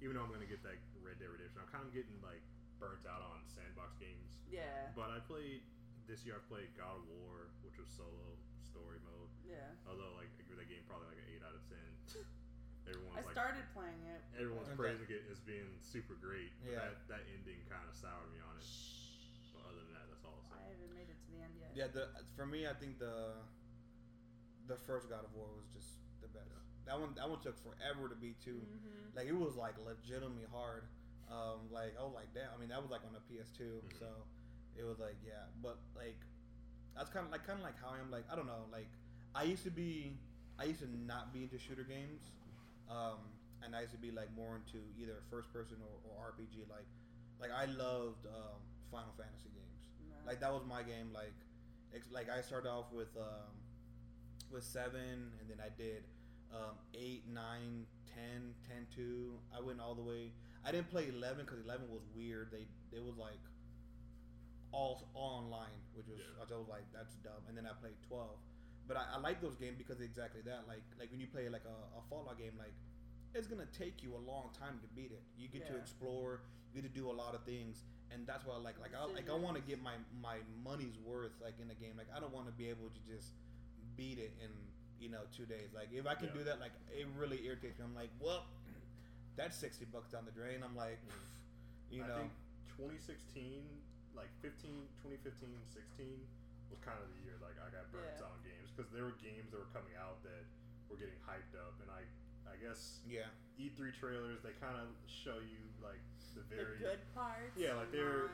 even though I'm gonna get that Red Dead Redemption, I'm kind of getting like burnt out on sandbox games. yeah, But I played this year. I played God of War, which was solo story mode. yeah. Although like I give that game probably like an eight out of ten. Everyone's I like started playing it. everyone's Okay. praising it as being super great. But Yeah. that that ending kind of soured me on it. But other than that, that's all I'll I haven't made it to the end yet. Yeah, the for me, I think the the first God of War was just the best. That one, that one took forever to beat too. Mm-hmm. Like it was like legitimately hard. Um, like I was like, that. I mean, that was like on the PS2, Mhm. so it was like, yeah. But like, that's kind of like kind of like how I am. Like I don't know. Like I used to be, I used to not be into shooter games, um, and I used to be like more into either first person or, or RPG. Like, like I loved um, Final Fantasy games. Like that was my game. Like, ex- like I started off with um, with seven, and then I did um, eight, nine, 10, 10, 2. I went all the way. I didn't play eleven because eleven was weird. They it was like all all online, which was Yeah. I was like that's dumb. And then I played twelve. But I, I like those games because exactly that. Like like when you play like a, a Fallout game, like it's gonna take you a long time to beat it. You get to explore. You get to do a lot of things, and that's why I like like I like I want to get my my money's worth like in the game. Like I don't want to be able to just beat it in you know two days. Like if I can Yeah. do that, like it really irritates me. I'm like, well, that's sixty bucks down the drain. I'm like, you I know, think 2016, like 15, 2015, 16 was kind of the year like I got burnt Yeah. on games because there were games that were coming out that were getting hyped up, and I, I guess yeah, E3 trailers they kind of show you like the the very good parts. Yeah, like they're-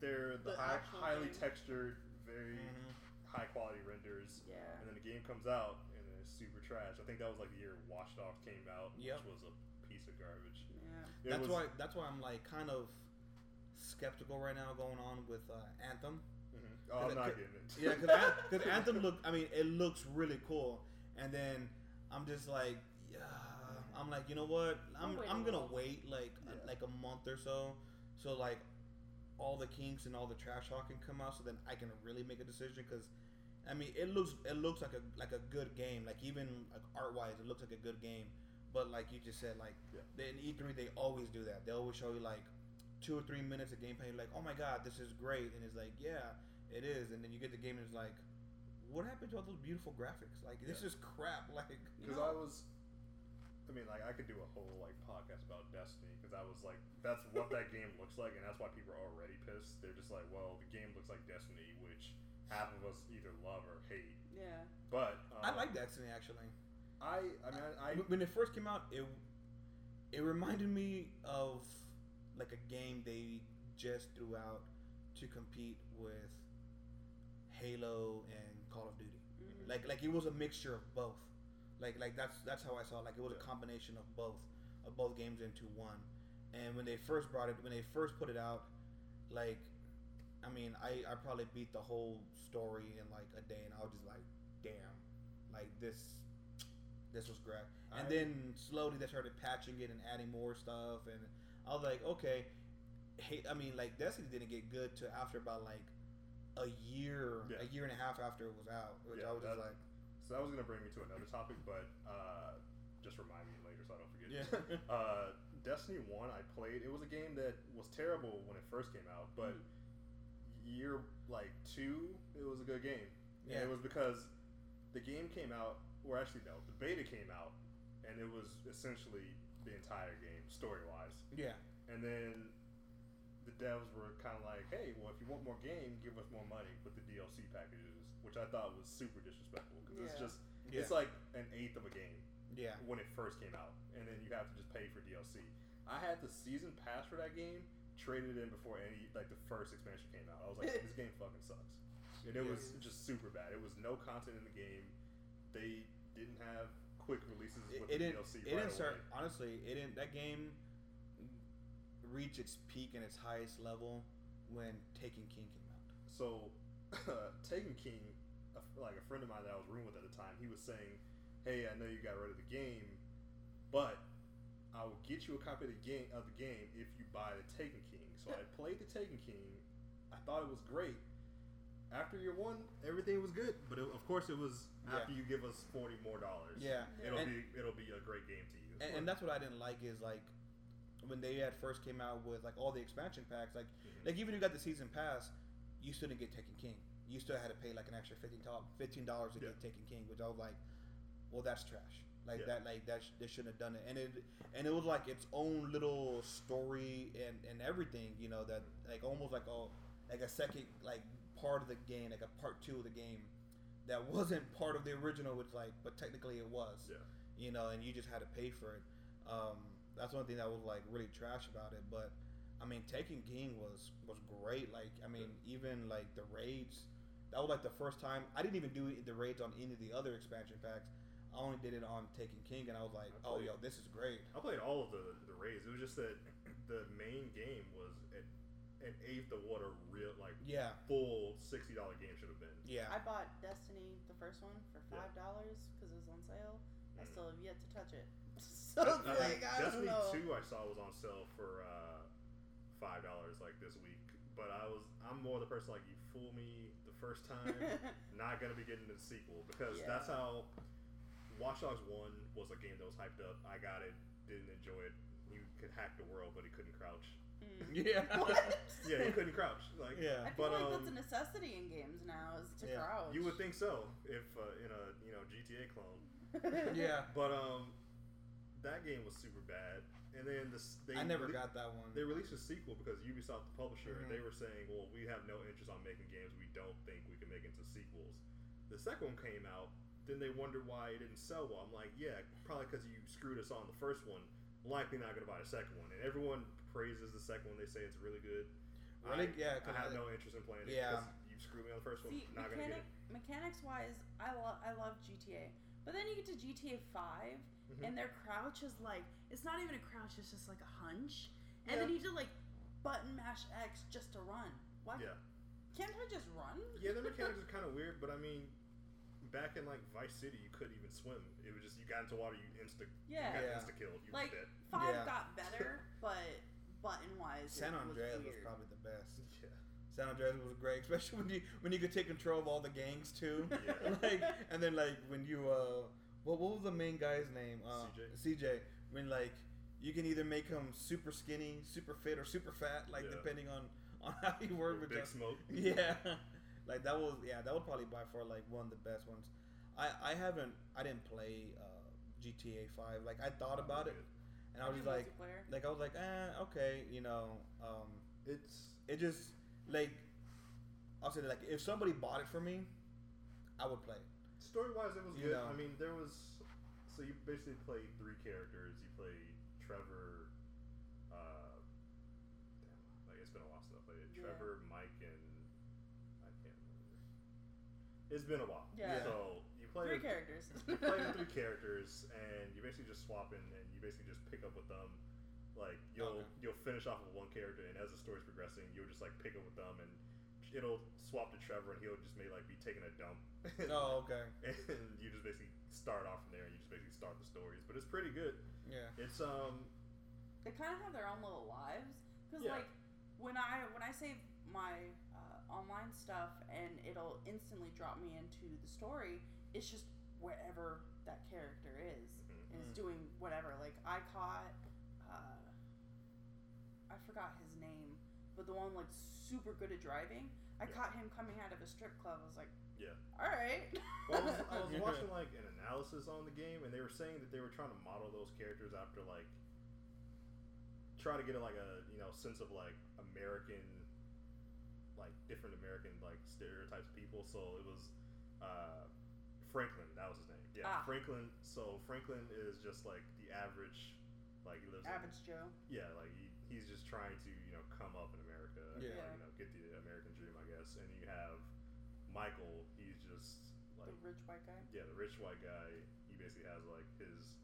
they they're the, The high, highly game. textured, very Mhm. high quality renders, Yeah. and then the game comes out and it's super trash. I think that was like the year Watch Dogs came out, Yep. which was a piece garbage. Yeah. It That's was, why. That's why I'm like kind of skeptical right now going on with uh, Anthem. Mhm. Oh, I'm not cause- getting it. Yeah, because because Anthem look. I mean, it looks really cool, and then I'm just like, yeah, I'm like, you know what? I'm I'll wait I'm gonna wait like Yeah. a, like a month or so, so like all the kinks and all the trash talk can come out, so then I can really make a decision. Because I mean, it looks it looks like a like a good game. Like even like art wise, it looks like a good game. But like you just said, like Yeah. in E3 they always do that. They always show you like two or three minutes of gameplay. You're like, oh my god, this is great, and it's like, yeah, it is. And then you get the game and it's like, what happened to all those beautiful graphics? Like this Yeah. is crap. Like Because I was, I mean, like I could do a whole like podcast about Destiny because I was like, that's what that game looks like, and that's why people are already pissed. They're just like, well, the game looks like Destiny, which half of us either love or hate. Yeah. But um, I like Destiny actually. I, I mean, I, I When- it first came out, it it reminded me of like a game they just threw out to compete with Halo and Call of Duty. Mhm. Like like it was a mixture of both. Like like that's that's how I saw it. Like it was a combination of both of both games into one. And when they first brought it, when they first put it out, like I mean, I I probably beat the whole story in like a day, and I was just like, damn, like this this was great. And then slowly they started patching it and adding more stuff, and I was like, okay. Hey, I mean, like Destiny didn't get good to after about like a year, Yeah. a year and a half after it was out, which Yeah, I was just like, so that was gonna bring me to another topic, but uh, just remind me later so I don't forget. Yeah. uh, Destiny One, I played. It was a game that was terrible when it first came out, but Mm. year like two, it was a good game. And it was because the game came out, or actually no, the beta came out, and it was essentially the entire game story wise. yeah, And then the devs were kind of like, "Hey, well, if you want more game, give us more money with the DLC packages," which I thought was super disrespectful because it's just yeah, it's like an eighth of a game yeah, when it first came out, and then you have to just pay for DLC. I had the season pass for that game, traded in before any like the first expansion came out. I was like, this game fucking sucks, and it was Yes. just super bad. It was no content in the game. They didn't have quick releases it, with it the didn't. DLC It right didn't start. away. Honestly, it didn't. That game reached its peak and its highest level when Taken King came out. So, Taken King, like a friend of mine that I was rooming with at the time, he was saying, "Hey, I know you got rid of the game, but I will get you a copy of the game of the game if you buy the Taken King." So I played the Taken King. I thought it was great. After year one, everything was good, but it, of course, it was Yeah. after you give us forty more dollars. Yeah, it'll and, be it'll be a great game to you. and, and that's what I didn't like is like when they had first came out with like all the expansion packs. Like Mhm. like even if you got the season pass, you still didn't get Taken King. You still had to pay like an extra fifteen dollars to Yeah. get Taken King, which I was like, well, that's trash. Like Yeah. that, like that, sh- they shouldn't have done it. And it, and it was like its own little story and and everything. You know that like almost like a like a second like part of the game, like a part two of the game that wasn't part of the original. Which like, but technically it was. Yeah. You know, and you just had to pay for it. Um, that's one thing that was like really trash about it. But I mean, Taken King was was great. Like I mean, even like the raids. That was like the first time I didn't even do the raids on any of the other expansion packs. I only did it on Taken King, and I was like, I "Oh, yo, this is great." I played all of the the raids. It was just that the main game was an, an eighth of what a real like Yeah, full sixty dollar game should have been. yeah, I bought Destiny, the first one, for five dollars because it was on sale. I Mm. still have yet to touch it. so I- it's I like I don't Destiny know. Two I saw was on sale for uh, five dollars like this week. But I was I'm more the person like you fool me the first time, not gonna be getting the sequel because Yeah. that's how Watch Dogs One was a game that was hyped up. I got it, didn't enjoy it. He could hack the world, but he couldn't crouch. Mm. yeah, What? Yeah, he couldn't crouch. Like yeah. I feel But, like that's a um, necessity in games now is to Yeah. crouch. you would think so if uh, in a you know GTA clone. yeah. But um, that game was super bad. And then this, they I never rele- got that one. They released a sequel because Ubisoft, the publisher, Mhm. they were saying, "Well, we have no interest on making games we don't think we can make into sequels." The second one came out. Then they wondered why it didn't sell well. I'm like, yeah, probably because you screwed us on the first one. Likely not going to buy the second one. And everyone praises the second one. They say it's really good. Really? I, Yeah, I 'cause have I- no interest in playing it. Yeah. 'cause You screwed me on the first one. See, Not gonna get it. mechanics wise, I love I love GTA, but then you get to GTA 5 Mhm. and their crouch is like it's not even a crouch; it's just like a hunch, and then you have to like button mash X just to run. Why Yeah. can't I just run? Yeah, the mechanics are kind of weird, but I mean, back in like Vice City, you couldn't even swim. It was just you got into water, you insta, Yeah. you got Yeah. insta killed. You Like were dead. five Yeah. got better, but button wise, San it was Andreas was probably the best. Yeah. San Andreas was great, especially when you when you could take control of all the gangs too. Yeah. like and then like when you uh what what was the main guy's name? Uh, CJ. CJ. When like you can either make him super skinny, super fit, or super fat, like Yeah. depending on on how you work with Big that. smoke. Yeah, like that was yeah that was probably by far like one of the best ones. I I haven't I didn't play uh, GTA Five. Like I thought about it, and I was just like like I was like eh okay you know um It's it just like I'll say like if somebody bought it for me, I would play. story wise, it was You good. know. I mean, there was so you basically play three characters. You play Trevor. Uh, damn, like it's been a while since I played it. Yeah. Trevor, Mike, and I can't remember. It's been a while. Yeah. So you play Three characters. you play the three characters, and you basically just swap in, and you basically just pick up with them. Like you'll Okay. you'll finish off with one character, and as the story's progressing, you'll just like pick up with them, and it'll swap to Trevor, and he'll just may like be taking a dump. Oh okay and you just basically start off from there, and you just basically start the stories. But it's pretty good. yeah It's um they kind of have their own little lives because Yeah. like when I when I save my uh, online stuff and it'll instantly drop me into the story. It's just wherever that character is and is Mm. doing whatever. Like I caught, uh, I forgot his name, but the one like super good at driving. I Yeah. caught him coming out of a strip club. I was like, yeah. all right. Well, I was, I was watching like an analysis on the game, and they were saying that they were trying to model those characters after like try to get a, like a you know sense of like American, like different American like stereotypes of people. So it was uh, Franklin. That was his name. Yeah, Ah. Franklin. So Franklin is just like the average. Like he lives. in- Average Joe. yeah, like he, he's just trying to you know come up in America, Yeah. like, you know, get the American dream, I guess. And you have Michael. He's just like the rich white guy. yeah, the rich white guy. He basically has like his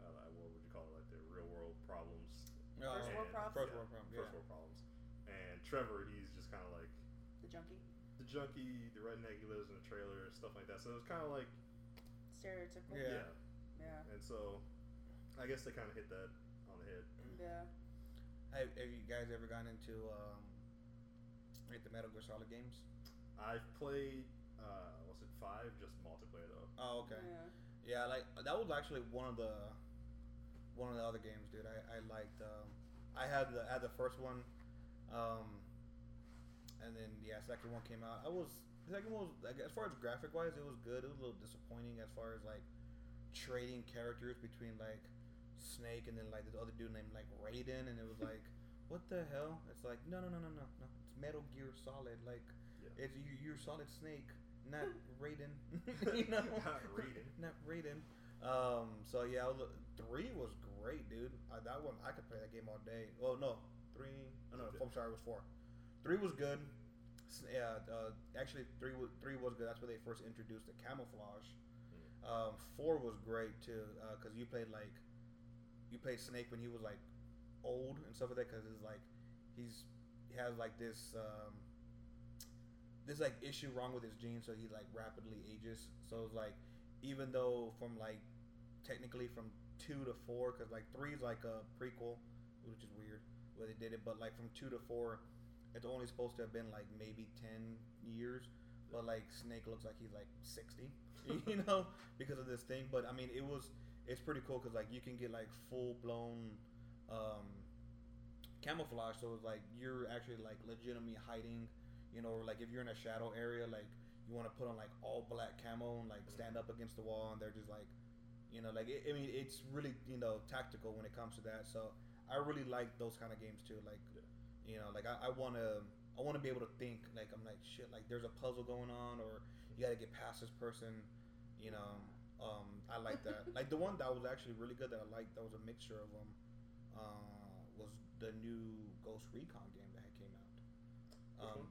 uh, what would you call it, like the real world problems, Oh, First world problems? First yeah, world problem, first world problems. And Trevor, he's just kind of like The junkie. the junkie, the redneck. He lives in a trailer, and stuff like that. So it's kind of like Stereotypical. Yeah. Yeah. And so I guess they kind of hit that on the head. Yeah. Have, have you guys ever gone into um, like the Metal Gear Solid games? I've played. Uh, was it five? Just multiplayer though. Oh, okay. Yeah. Yeah, like that was actually one of the one of the other games, dude. I, I liked. Um, I had the I had the first one, um, and then yeah, second one came out. I was the second one was like as far as graphic wise, it was good. It was a little disappointing as far as like trading characters between like Snake and then like this other dude named like Raiden, and it was like, what the hell? It's like no no no no no no. It's Metal Gear Solid. Like Yeah. it's you you're Solid Snake, not Raiden. you know, Not Raiden. not Raiden. Um, so yeah, was- three was great, dude. I, that one I could play that game all day. Oh no, three. No, Okay. I'm sorry, it was four. Three was good. Yeah, uh, actually three was three was good. That's where they first introduced the camouflage. Um, four was great too, because you played like you played Snake when he was like old and stuff like that. Because it's like he's he has like this um, this like issue wrong with his genes, so he like rapidly ages. So it's like even though from like technically from two to four, because like three is like a prequel, which is weird where they did it, but like from two to four, it's only supposed to have been like maybe ten years. But like Snake looks like he's like sixty, you know, because of this thing. But I mean, it was it's pretty cool because like you can get like full blown um, camouflage. So it's like you're actually like legitimately hiding, you know, or like if you're in a shadow area, like you want to put on like all black camo and like stand up against the wall, and they're just like, you know, like it, I mean, it's really you know tactical when it comes to that. So I really like those kind of games too. Like, Yeah. You know, like I, I want to. I want to be able to think like I'm like shit like there's a puzzle going on or you got to get past this person you know um, I like that like the one that was actually really good that I liked that was a mixture of them uh, was the new Ghost Recon game that had came out Um,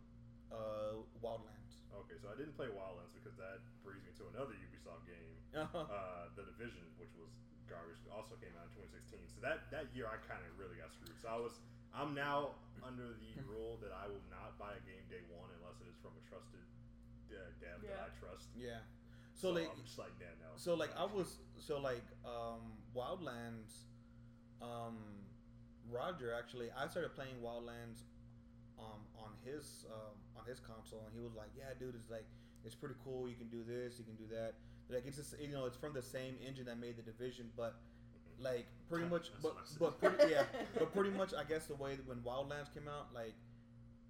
uh, Wildlands. Okay, so I didn't play Wildlands because that brings me to another Ubisoft game, Uh-huh. uh, The Division, which was garbage. Also came out in 2016. So that that year I kind of really got screwed. So I was I'm now under the rule that I will not buy a game day one unless it is from a trusted uh, dev that I trust. yeah. So, like, I'm just like, yeah, no. so like I was, so like um, Wildlands, um, Roger actually, I started playing Wildlands, um, on his um, on his console, and he was like, "Yeah, dude, it's like it's pretty cool. You can do this, you can do that. Like it's just you know it's from the same engine that made the Division, but. Like pretty much, That's but what I said. but pretty, yeah, but pretty much I guess the way that when Wildlands came out, like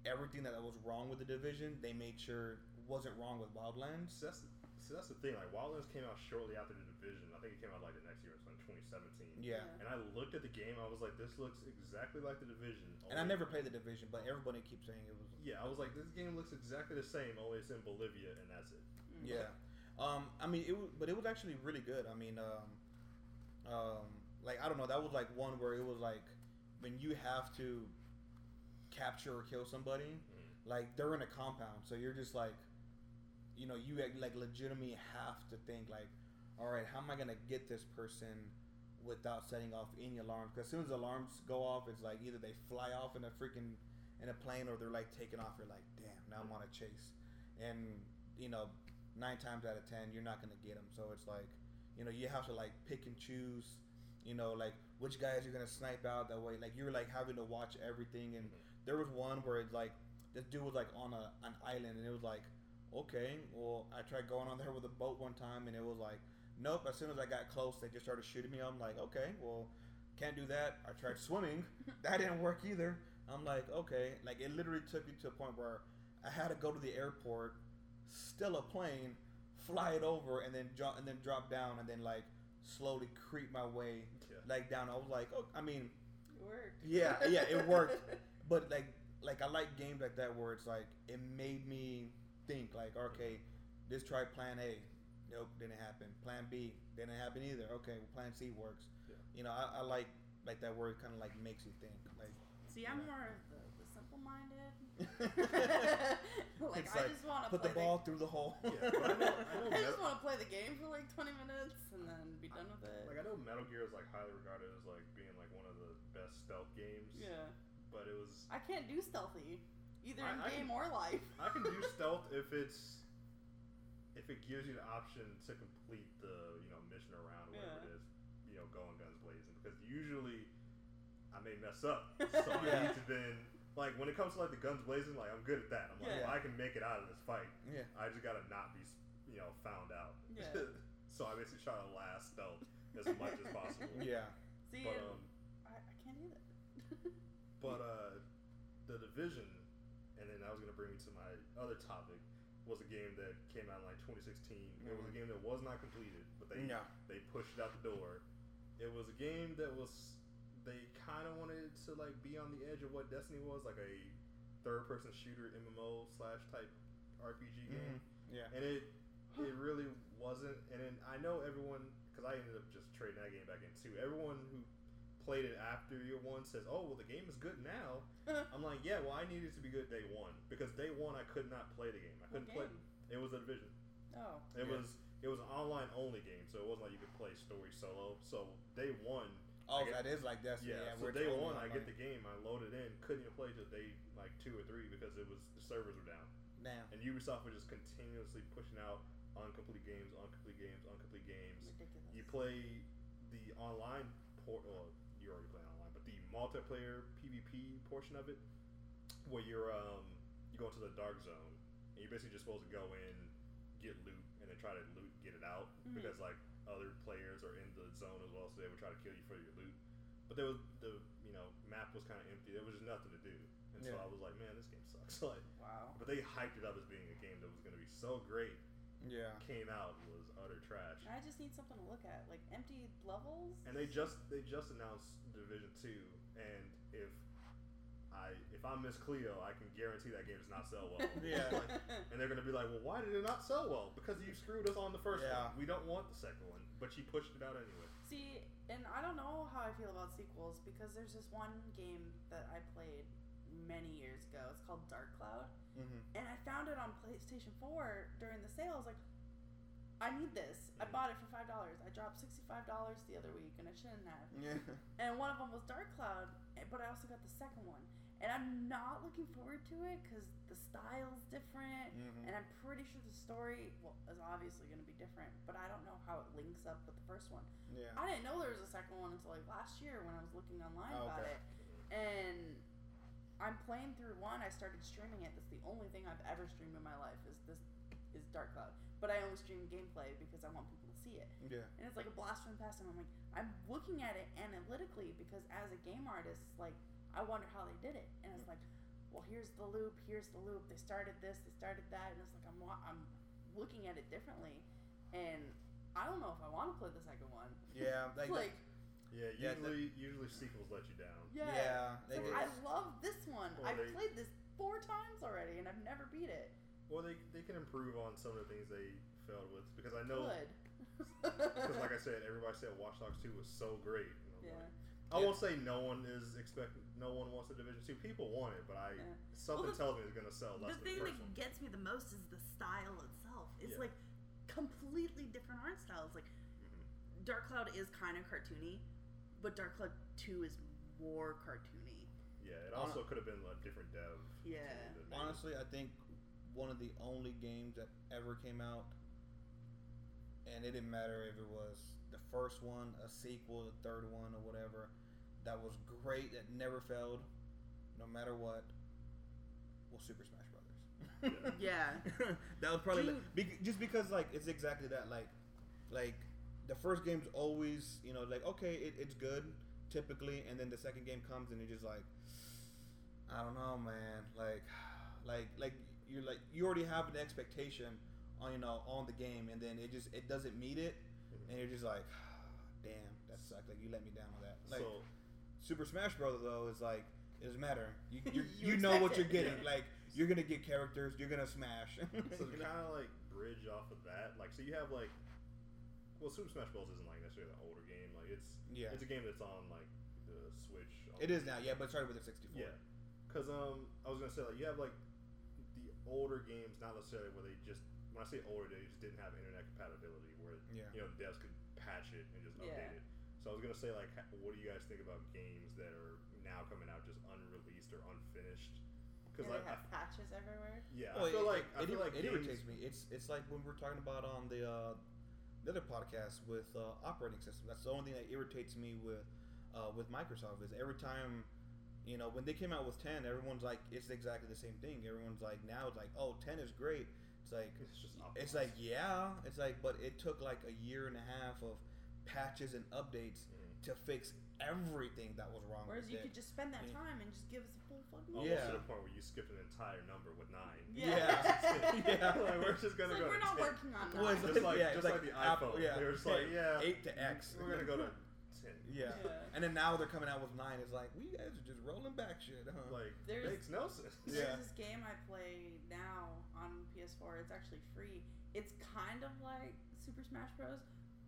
everything that was wrong with the Division, they made sure wasn't wrong with Wildlands. So that's so that's the thing. Like Wildlands came out shortly after the Division. I think it came out like the next year, so in 2017. Yeah. And I looked at the game. I was like, this looks exactly like the Division. And I never played the Division, but everybody keeps saying it was. Yeah, I was like, this game looks exactly the same, only it's in Bolivia, and that's it. Yeah. Um, I mean, it was, but it was actually really good. I mean, um, um, like I don't know, that was like one where it was like when you have to capture or kill somebody, Mhm. like they're in a compound, so you're just like, you know, you like legitimately have to think like, all right, how am I gonna get this person without setting off any alarms? Because as soon as alarms go off, it's like either they fly off in a freaking in a plane or they're like taking off. You're like, damn, now I'm on a chase, and you know, nine times out of ten, you're not gonna get them. So it's like, you know, you have to like pick and choose. You know, like which guys you're gonna snipe out that way. Like you're like having to watch everything and mm-hmm. there was one where it's like this dude was like on a an island and it was like okay well i tried going on there with a boat one time and it was like nope as soon as i got close they just started shooting me. I'm like okay well can't do that. I tried swimming. That didn't work either. I'm like okay. Like it literally took me to a point where i had to go to the airport steal a plane fly it over and then drop and then drop down and then like slowly creep my way Yeah. like down i was like oh i mean It worked. Yeah, yeah, it worked. but like like I like games like that where it's like it made me think like okay, let's try Plan A. Nope, didn't happen. Plan B didn't happen either. Okay, well, Plan C works. Yeah. You know, I, I like like that where it kind of like makes you think. Like See, I'm Yeah. more of the, the simple-minded. like It's I just want to put the ball through the hole. Yeah, I know- I know I just Metal- want to play the game for like 20 minutes and then be done with it. Like I know Metal Gear is like highly regarded as like being like one of the best stealth games. yeah, But it was I can't do stealthy, either I- in I game can- or life. I can do stealth if it's if it gives you the option to complete the you know mission around or whatever Yeah. it is, you know, going guns blazing. Because usually I may mess up, so I need to then like when it comes to like the guns blazing, like I'm good at that. I'm like, Yeah. well, I can make it out of this fight. yeah. I just gotta not be you know found out. Yeah. so I basically try to last stealth as much as possible. Yeah. See, But um, I, I can't either. But uh, the division, and then that was gonna bring me to my other topic, was a game that came out in like 2016. It was a Mhm. game that was not completed, but they Yeah. they pushed it out the door. It was a game that was they kind of wanted to like be on the edge of what Destiny was, like a third-person shooter MMO slash type RPG game, Mhm. Yeah. and it it really wasn't. And then I know everyone because I ended up just trading that game back in too. Everyone who played it after year one says, "Oh, well, the game is good now." I'm like, "Yeah, well, I needed to be good day one because day one I could not play the game. I couldn't play. It was a division. Oh, It Yeah. was it was an online only game, so it wasn't like you could play story solo. So day one, Oh, that is like Destiny. yeah. Yeah. so day one, I get the game, I load it in, couldn't even play till day like two or three because it was the servers were down. Damn. And Ubisoft was just continuously pushing out uncomplete games, uncomplete games, uncomplete games. ridiculous. You play the online port, well, you already play online, but the multiplayer PvP portion of it, where you're um you go into the dark zone and you're basically just supposed to go in, get loot, and then try to loot, get it out Mhm. because like other players are in the zone as well, so they would try to kill you for your loot. But there was the you know map was kind of empty. There was just nothing to do, and so I was like, man, this game sucks. like, wow. but they hyped it up as being a game that was going to be so great. Yeah. Came out was utter trash. I just need something to look at, like empty levels. And they just they just announced Division Two, and if I if I'm Miss Cleo, I can guarantee that game does not sell well. Yeah. and they're gonna be like, well, why did it not sell well? Because you screwed us on the first Yeah. one. We don't want the second one, but she pushed it out anyway. See, and I don't know how I feel about sequels because there's this one game that I played many years ago. It's called Dark Cloud, Mm-hmm. and I found it on PlayStation 4 during the sale. I was like, I need this. I bought it for five dollars. I dropped sixty-five dollars the other week, and I shouldn't have. Yeah. And one of them was Dark Cloud, eh, but I also got the second one. And I'm not looking forward to it because the style's different, Mhm. and I'm pretty sure the story well is obviously going to be different. But I don't know how it links up with the first one. Yeah. I didn't know there was a second one until like last year when I was looking online Oh, about okay. it. And I'm playing through one. I started streaming it. That's the only thing I've ever streamed in my life is this is Dark Cloud. But I only stream gameplay because I want people to see it. Yeah. And it's like a blast from the past. And I'm like, I'm looking at it analytically because as a game artist, like I wonder how they did it. And it's like, well, here's the loop. Here's the loop. They started this. They started that. And it's like I'm I'm looking at it differently. And I don't know if I want to play the second one. Yeah. Like. like Yeah, Yeah, the- usually usually sequels let you down. Yeah. Yeah, they like. I love this one. Well, I've they- played this four times already and I've never beat it. Well, they, they can improve on some of the things they failed with because I know Good. because like I said, everybody said Watch Dogs Two was so great. And I'm yeah. like, I won't say no one is expecting, no one wants a Division Two. People want it, but I Yeah. something Well, the- tells me it's gonna sell the less than thing the that one. gets me the most is the style itself. It's Yeah. like completely different art styles. Like Mhm. Dark Cloud is kind of cartoony, but Dark Cloud Two is more cartoony. Yeah, it also could have been a different dev. Yeah. team that made it. Honestly, I think one of the only games that ever came out, and it didn't matter if it was the first one, a sequel, the third one, or whatever, that was great, that never failed, no matter what, was Super Smash Brothers. Yeah. that was probably Dude. bec- just because like it's exactly that like like the first game's always you know like okay it, it's good typically and then the second game comes and you're just like I don't know man like like like you're like you already have an expectation on you know on the game and then it just it doesn't meet it Mhm. and you're just like damn that sucked like you let me down on that like so Super Smash Bros. though is like it doesn't matter you you, You you know what you're it. getting like you're gonna get characters you're gonna smash so to You kind of like bridge off of that, like so you have like, well, Super Smash Bros. isn't like necessarily the older game. Like it's Yeah. it's a game that's on like the Switch. on It is now, yeah, but it started with the 64. Yeah, because um, I was gonna say like you have like the older games, not necessarily where they just when I say older, they just didn't have internet compatibility where Yeah. you know devs could patch it and just Yeah. update it. So I was gonna say like, what do you guys think about games that are now coming out just unreleased or unfinished? Yeah, Because they I, have patches everywhere. yeah, Well, I feel it, like I it, feel ir- like it games, irritates me. It's it's like when we're talking about on the uh, the other podcast with uh, operating system. That's the only thing that irritates me with uh, with Microsoft is every time you know when they came out with 10, everyone's like it's exactly the same thing. Everyone's like now it's like oh 10 is great. It's like It's just it's like yeah, it's like but it took like a year and a half of patches and updates Mhm. to fix everything that was wrong Whereas with you it. could just spend that Yeah. time and just give us a full fucking almost Yeah. to the point where you skipped an entire number with nine. Yeah. Yeah. like, we're just gonna like go. we're to not 10. working on Well. Just like- yeah, just it's like the Apple- iPhone. Yeah, They were just like, yeah. eight to X. We're gonna go to ten. Yeah. Yeah. And then now they're coming out with nine. It's like, we guys are just rolling back shit, huh? Like There's- makes no sense. There's Yeah. this game I play now on PS4. It's actually free. It's kind of like Super Smash Bros,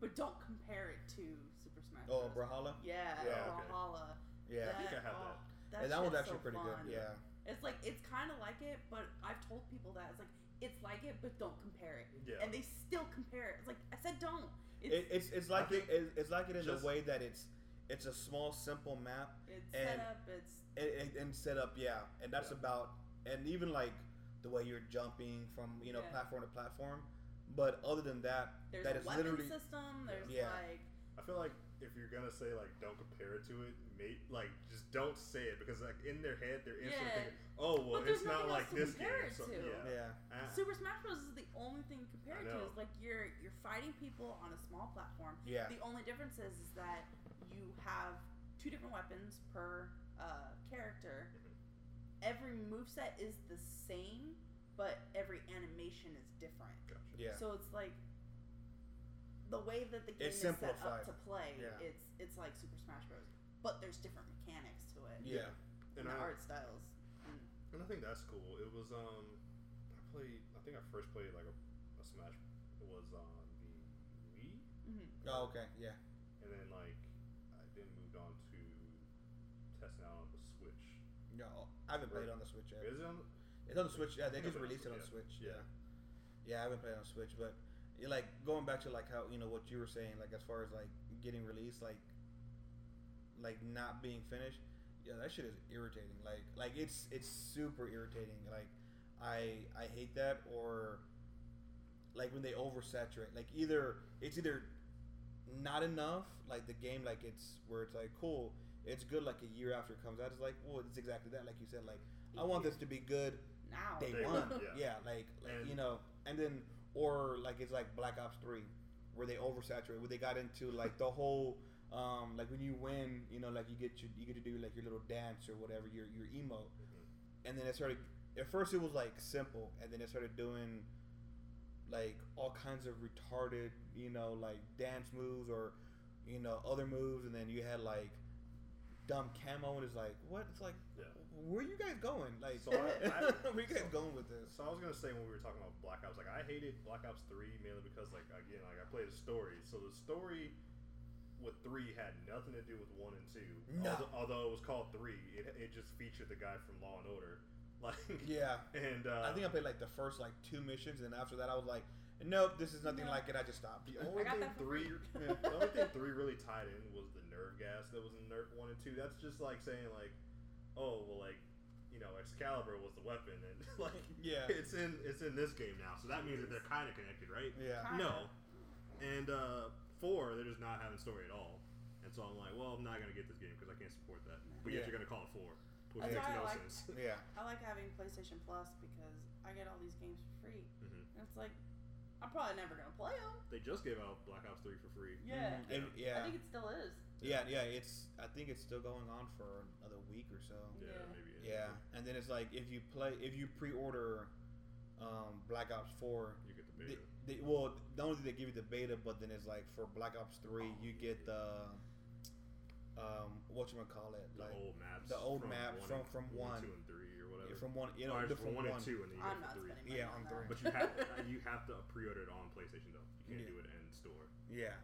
but don't compare it to Super Smash oh, Bros. Brawlhalla? Yeah, Yeah, okay. Brawlhalla. Yeah. I think I have oh, yeah, that one's actually so pretty fun. good. Yeah. It's like it's kind of like it, but I've told people that it's like it's like it, but don't compare it. Yeah. And they still compare it. It's like I said, don't. It's It, it's it's like I it, it's, it's like it in just- a way that it's it's a small, simple map it's and- set up. It's and, and, and set up. Yeah, and that's Yeah. about and even like the way you're jumping from you know Yeah. platform to platform. But other than that, there's that a is weapon literally system. There's Yeah. like I feel like if you're gonna say like don't compare it to it, mate, like just don't say it because like in their head they're instantly Yeah. thinking, oh well, But it's not like to this game. it So, yeah. yeah. Ah, Super Smash Bros is the only thing you compare I it to. know. Is like you're you're fighting people on a small platform. Yeah. The only difference is, is that you have two different weapons per uh, character. Mhm. Every moveset is the same, but every animation is different. Gotcha. Yeah. So it's like the way that the game It's is set up to play. Yeah. It's it's like Super Smash Bros. But there's different mechanics to it. Yeah. And the I, art styles. Mm. and I think that's cool. It was um, I played. I think I first played like a, a Smash. It was on the Wii, hmm Oh, okay. Yeah. and then like I then moved on to testing out on the Switch. Yeah, I haven't played it on the Switch yet. Is it on? It's on the Switch. Yeah, they just released it on the Switch, Switch. yeah. Yeah. Yeah, I haven't played on Switch, but yeah, like going back to like how you know what you were saying, like as far as like getting released, like like not being finished. Yeah, that shit is irritating. Like like it's it's super irritating. Like I I hate that or like when they oversaturate. Like either it's either not enough, like the game, like it's where it's like cool, it's good. Like a year after it comes out, it's like well, it's exactly that. Like you said, like I want this to be good now. day Day one. one, yeah. yeah. like, like And- you know, and then or like it's like Black Ops Three, where they oversaturate, where they got into like the whole. Um, like when you win, you know, like you get your, you get to do like your little dance or whatever, your your emote, and then it started. At first, it was like simple, and then it started doing like all kinds of retarded, you know, like dance moves or you know other moves, and then you had like dumb camo, and it's like what? It's like Yeah. Where you guys going? Like, So I- I- where you guys so- going with this? So I was gonna say when we were talking about Black Ops, like I hated Black Ops Three mainly because like again like I played the story. So the story with three had nothing to do with one and two. No. Although, although it was called three, it, it just featured the guy from Law and Order. Like Yeah, and uh, I think I played like the first like two missions, and after that, I was like, nope, this is nothing No. like it. I just stopped. the only got thing three, free. the only thing three really tied in was the nerve gas that was in Nerf one and two. That's just like saying like, oh well, like you know Excalibur was the weapon, and like Yeah. it's in it's in this game now, so that means that they're kind of connected, right? Yeah, Kinda. No. And uh, four, they're just not having story at all. And so I'm like, well, I'm not gonna get this game because I can't support that. But yet you're gonna call it four, which That's makes no like- sense. yeah, I like having PlayStation Plus because I get all these games for free. Mhm. And it's like, I'm probably never gonna play them. They just gave out Black Ops Three for free. Yeah. Mhm. And- yeah, I think it still is. Yeah, yeah. It's I think it's still going on for another week or so. Yeah, Yeah. maybe. Yeah, and then it's like if you play if you pre-order um, Black Ops Four, You get the beta. they, well, not only do they give you the beta, but then it's like for Black Ops Three, Oh, you get the um, what you gonna call it, the like old maps. the old from map one from- and- from one. two, and three, or whatever. from one, you know, Or from from one one. and two, and then you I'm get not it for three. money Yeah, on on three. But you have you have to pre-order it on PlayStation though. You can't Yeah. do it in store. Yeah.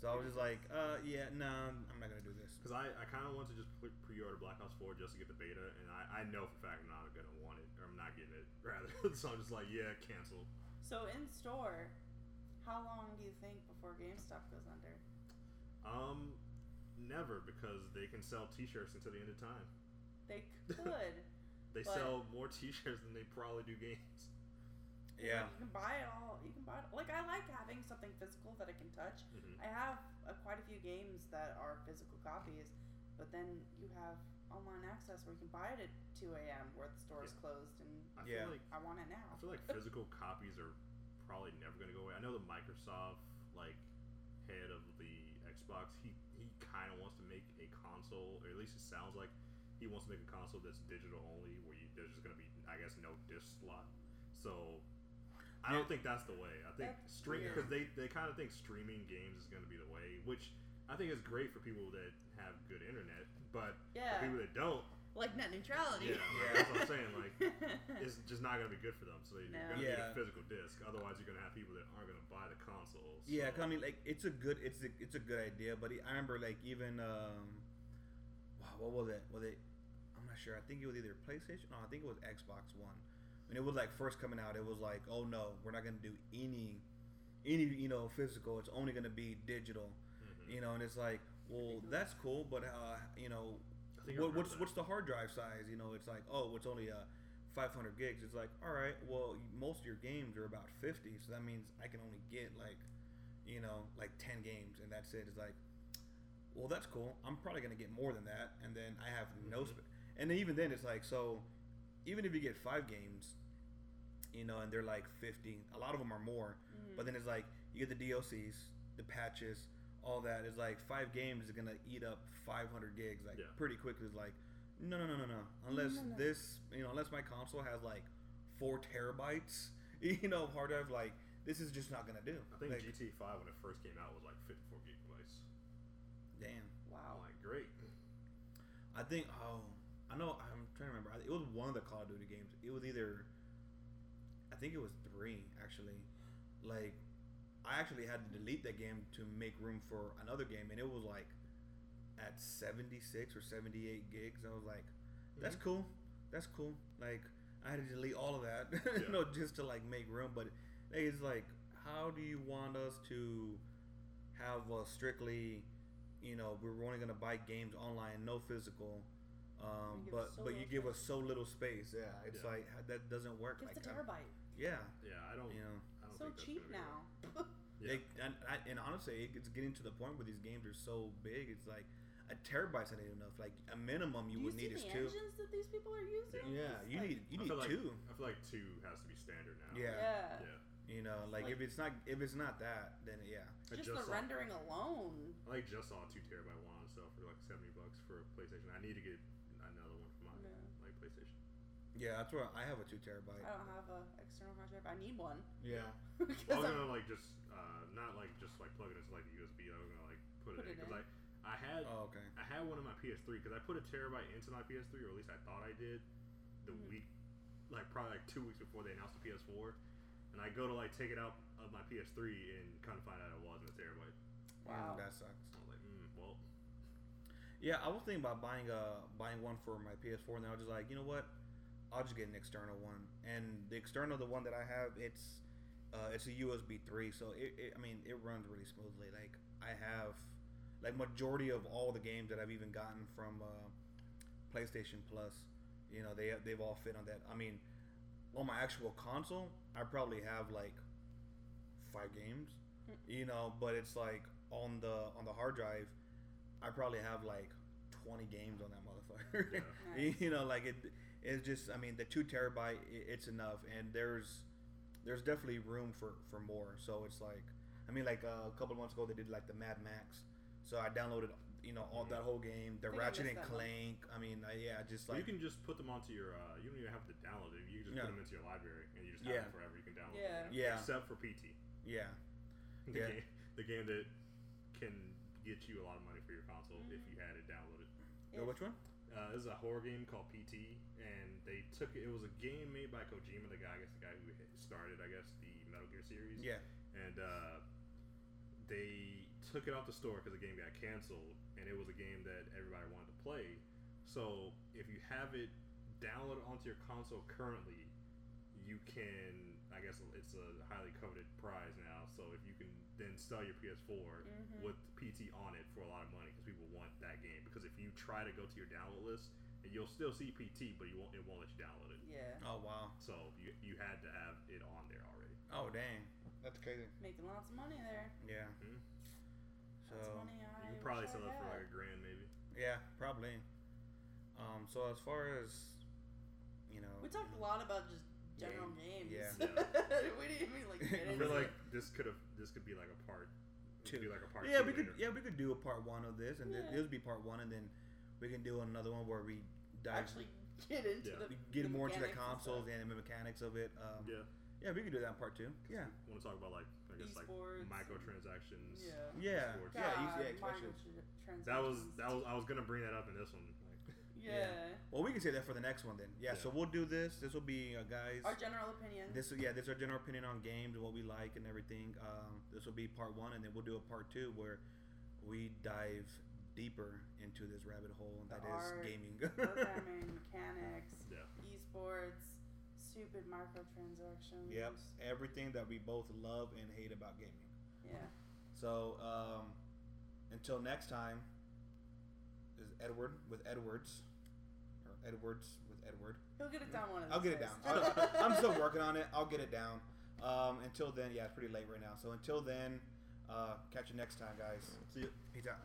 So I was just like, uh, yeah, no, I'm not gonna do this. Because I, I kind of want to just pre- pre-order Black Ops 4 just to get the beta, and I, I know for a fact I'm not gonna want it, or I'm not getting it rather. so I'm just like, yeah, cancel. So in store, how long do you think before GameStop goes under? Um, never because they can sell T-shirts until the end of time. They could. They sell more T-shirts than they probably do games. Yeah. You can buy it all. You can buy it. Like I like having something physical that I can touch. Mhm. I have uh, quite a few games that are physical copies, but then you have online access where you can buy it at 2 a.m. where the store is Yeah. closed, and I Yeah. feel like I want it now. I feel like physical copies are probably never gonna go away. I know the Microsoft like head of the Xbox, he he kind of wants to make a console, or at least it sounds like he wants to make a console that's digital only, where you, there's just gonna be, I guess, no disc slot. So I don't think that's the way. I think That's stream because they they kind of think streaming games is gonna be the way, which I think is great for people that have good internet, but Yeah. for people that don't, Like net neutrality. yeah, like, that's what I'm saying. Like it's just not gonna be good for them. So you're No. gonna need a physical disc. Otherwise, you're gonna have people that aren't gonna buy the consoles. Yeah, 'cause so- I mean, like it's a good, it's a, it's a good idea. But I remember like even, um, what was it? Was it? I'm not sure. I think it was either PlayStation. No, I think it was Xbox One. When it was like first coming out, it was like, oh no, we're not gonna do any, any you know physical. It's only gonna be digital. Mhm. You know, and it's like, well, that's cool, but uh, you know, I think I what, what's that. what's the hard drive size? You know, it's like, oh, it's only uh, 500 gigs. It's like, all right, well, most of your games are about 50, so that means I can only get like, you know, like 10 games, and that's it. It's like, well, that's cool. I'm probably gonna get more than that, and then I have no, Mhm. sp- and then even then, it's like, so even if you get five games, you know, and they're like 50, a lot of them are more. Mhm. But then it's like you get the DLCs, the patches, all that. It's like five games is gonna eat up 500 gigs like Yeah. pretty quickly. It's like no, no, no, no, no. Unless No, no. this, you know, unless my console has like four terabytes, you know, of hard drive. Like this is just not gonna do. I think like, GT Five when it first came out was like 54 gigabytes. damn. wow. I'm like, great. I think. Oh, I know. I'm trying to remember. It was one of the Call of Duty games. It was either. I think it was three actually. Like, I actually had to delete that game to make room for another game, and it was like at 76 or 78 gigs. I was like, That's cool. That's cool. Like I had to delete all of that, Yeah. you know, just to like make room. But it's like, how do you want us to have uh, strictly, you know, we're only gonna buy games online, no physical. Um, but so but you little give us so little space. Yeah, it's Yeah. like that doesn't work. Give like us a that. terabyte. Yeah, Yeah, I don't. you know. I don't So think cheap now. Yeah. They, and, I- and honestly, it's getting to the point where these games are so big. It's like a terabyte's not enough. Like a minimum you Do you would see need is the two. engines that these people are using? Yeah, It's you like- need you I need feel like two. I feel like two has to be standard now. Yeah. Yeah. Yeah. You know, like, Like- if it's not if it's not that, then yeah. Just, just the saw- rendering alone. I like just saw a two terabyte one on sale for like seventy bucks for a PlayStation. I need to get another one for my Yeah. like PlayStation. Yeah, that's where I have a two terabyte. I don't have a external hard drive. I need one. Yeah. I because was I'm- gonna like just uh, not like just like plug it into like a USB. I was gonna like put, Put it in it because in. like I had Oh, okay. I had one in my PS3 because I put a terabyte into my PS3 or at least I thought I did the Mhm. week like probably like two weeks before they announced the PS4, and I go to like take it out of my PS3 and kind of find out it wasn't a terabyte. Wow. Mm, that sucks. I was like, mm, well, Yeah, I was thinking about buying a buying one for my PS4, and I was just like, you know what? I'll just get an external one. And the external, the one that I have, it's uh, it's a USB three, so it, it I mean it runs really smoothly. Like I have like majority of all the games that I've even gotten from uh, PlayStation Plus, you know, they they've all fit on that. I mean, on my actual console, I probably have like five games, you know, but it's like on the on the hard drive, I probably have like twenty games on that motherfucker. Yeah. You know, like it. It's just, I mean, the two terabyte, it's enough, and there's there's definitely room for for more. So it's like, I mean, like uh, a couple of months ago, they did like the Mad Max. So I downloaded, you know, all that whole game, the I think I Ratchet and that one. Clank. I mean, uh, yeah, just Well, like you can just put them onto your. Uh, you don't even have to download it. You can just Yeah. put them into your library and you just Yeah. have them forever. You can download Yeah. them. Yeah. Except for PT, yeah, the, Yeah. game, the game that can get you a lot of money for your console if you had it downloaded. Yo, which one? Uh, this is a horror game called PT, and they took it. It was a game made by Kojima, the guy, I guess, the guy who started, I guess, the Metal Gear series. Yeah, And uh, they took it off the store because the game got canceled, and it was a game that everybody wanted to play. So if you have it downloaded onto your console currently, you can. I guess it's a highly coveted prize now. So if you can then sell your PS4 Mhm. with PT on it for a lot of money, because people want that game. Because if you try to go to your download list, and you'll still see PT, but you won't. It won't let you download it. Yeah. Oh wow. So you you had to have it on there already. Oh dang. That's crazy. Making lots of money there. Yeah. Mhm. So That's money You could probably sell it for like a grand, maybe. yeah, probably. Um. So as far as you know, We talked a lot about just general Game, games. yeah. we didn't even like get I into like it. This could have this could be like a part. Two. be like a part. yeah, two we could later. yeah we could do a part one of this, and then Yeah. this would be part one, and then we can do another one where we dive Actually get into Yeah. the get the more into the mechanics and consoles stuff. and, the mechanics of it. Um, Yeah. yeah, we could do that in part two. Yeah, Want to talk about like I guess like microtransactions. Yeah. Yeah. esports. Yeah, you- God, yeah, microtransactions. That was that was I was gonna bring that up in this one. Like, Yeah. Well, we can say that for the next one then. Yeah, so we'll do this. This will be uh, guys. Our general opinion. This yeah, this is our general opinion on games what we like and everything. Um, this will be part one, and then we'll do a part two where we dive deeper into this rabbit hole, and The that is art, gaming. programming, mechanics, yeah. esports, stupid microtransactions. yep, everything that we both love and hate about gaming. Yeah. So um, until next time, is Edward with Edwards, or Edwards with Edward. He'll get it down one of these I'll get it days. down. I'll, I'm still working on it. I'll get it down. Um, until then, yeah, it's pretty late right now. So until then, uh, catch you next time, guys. See you. Peace out.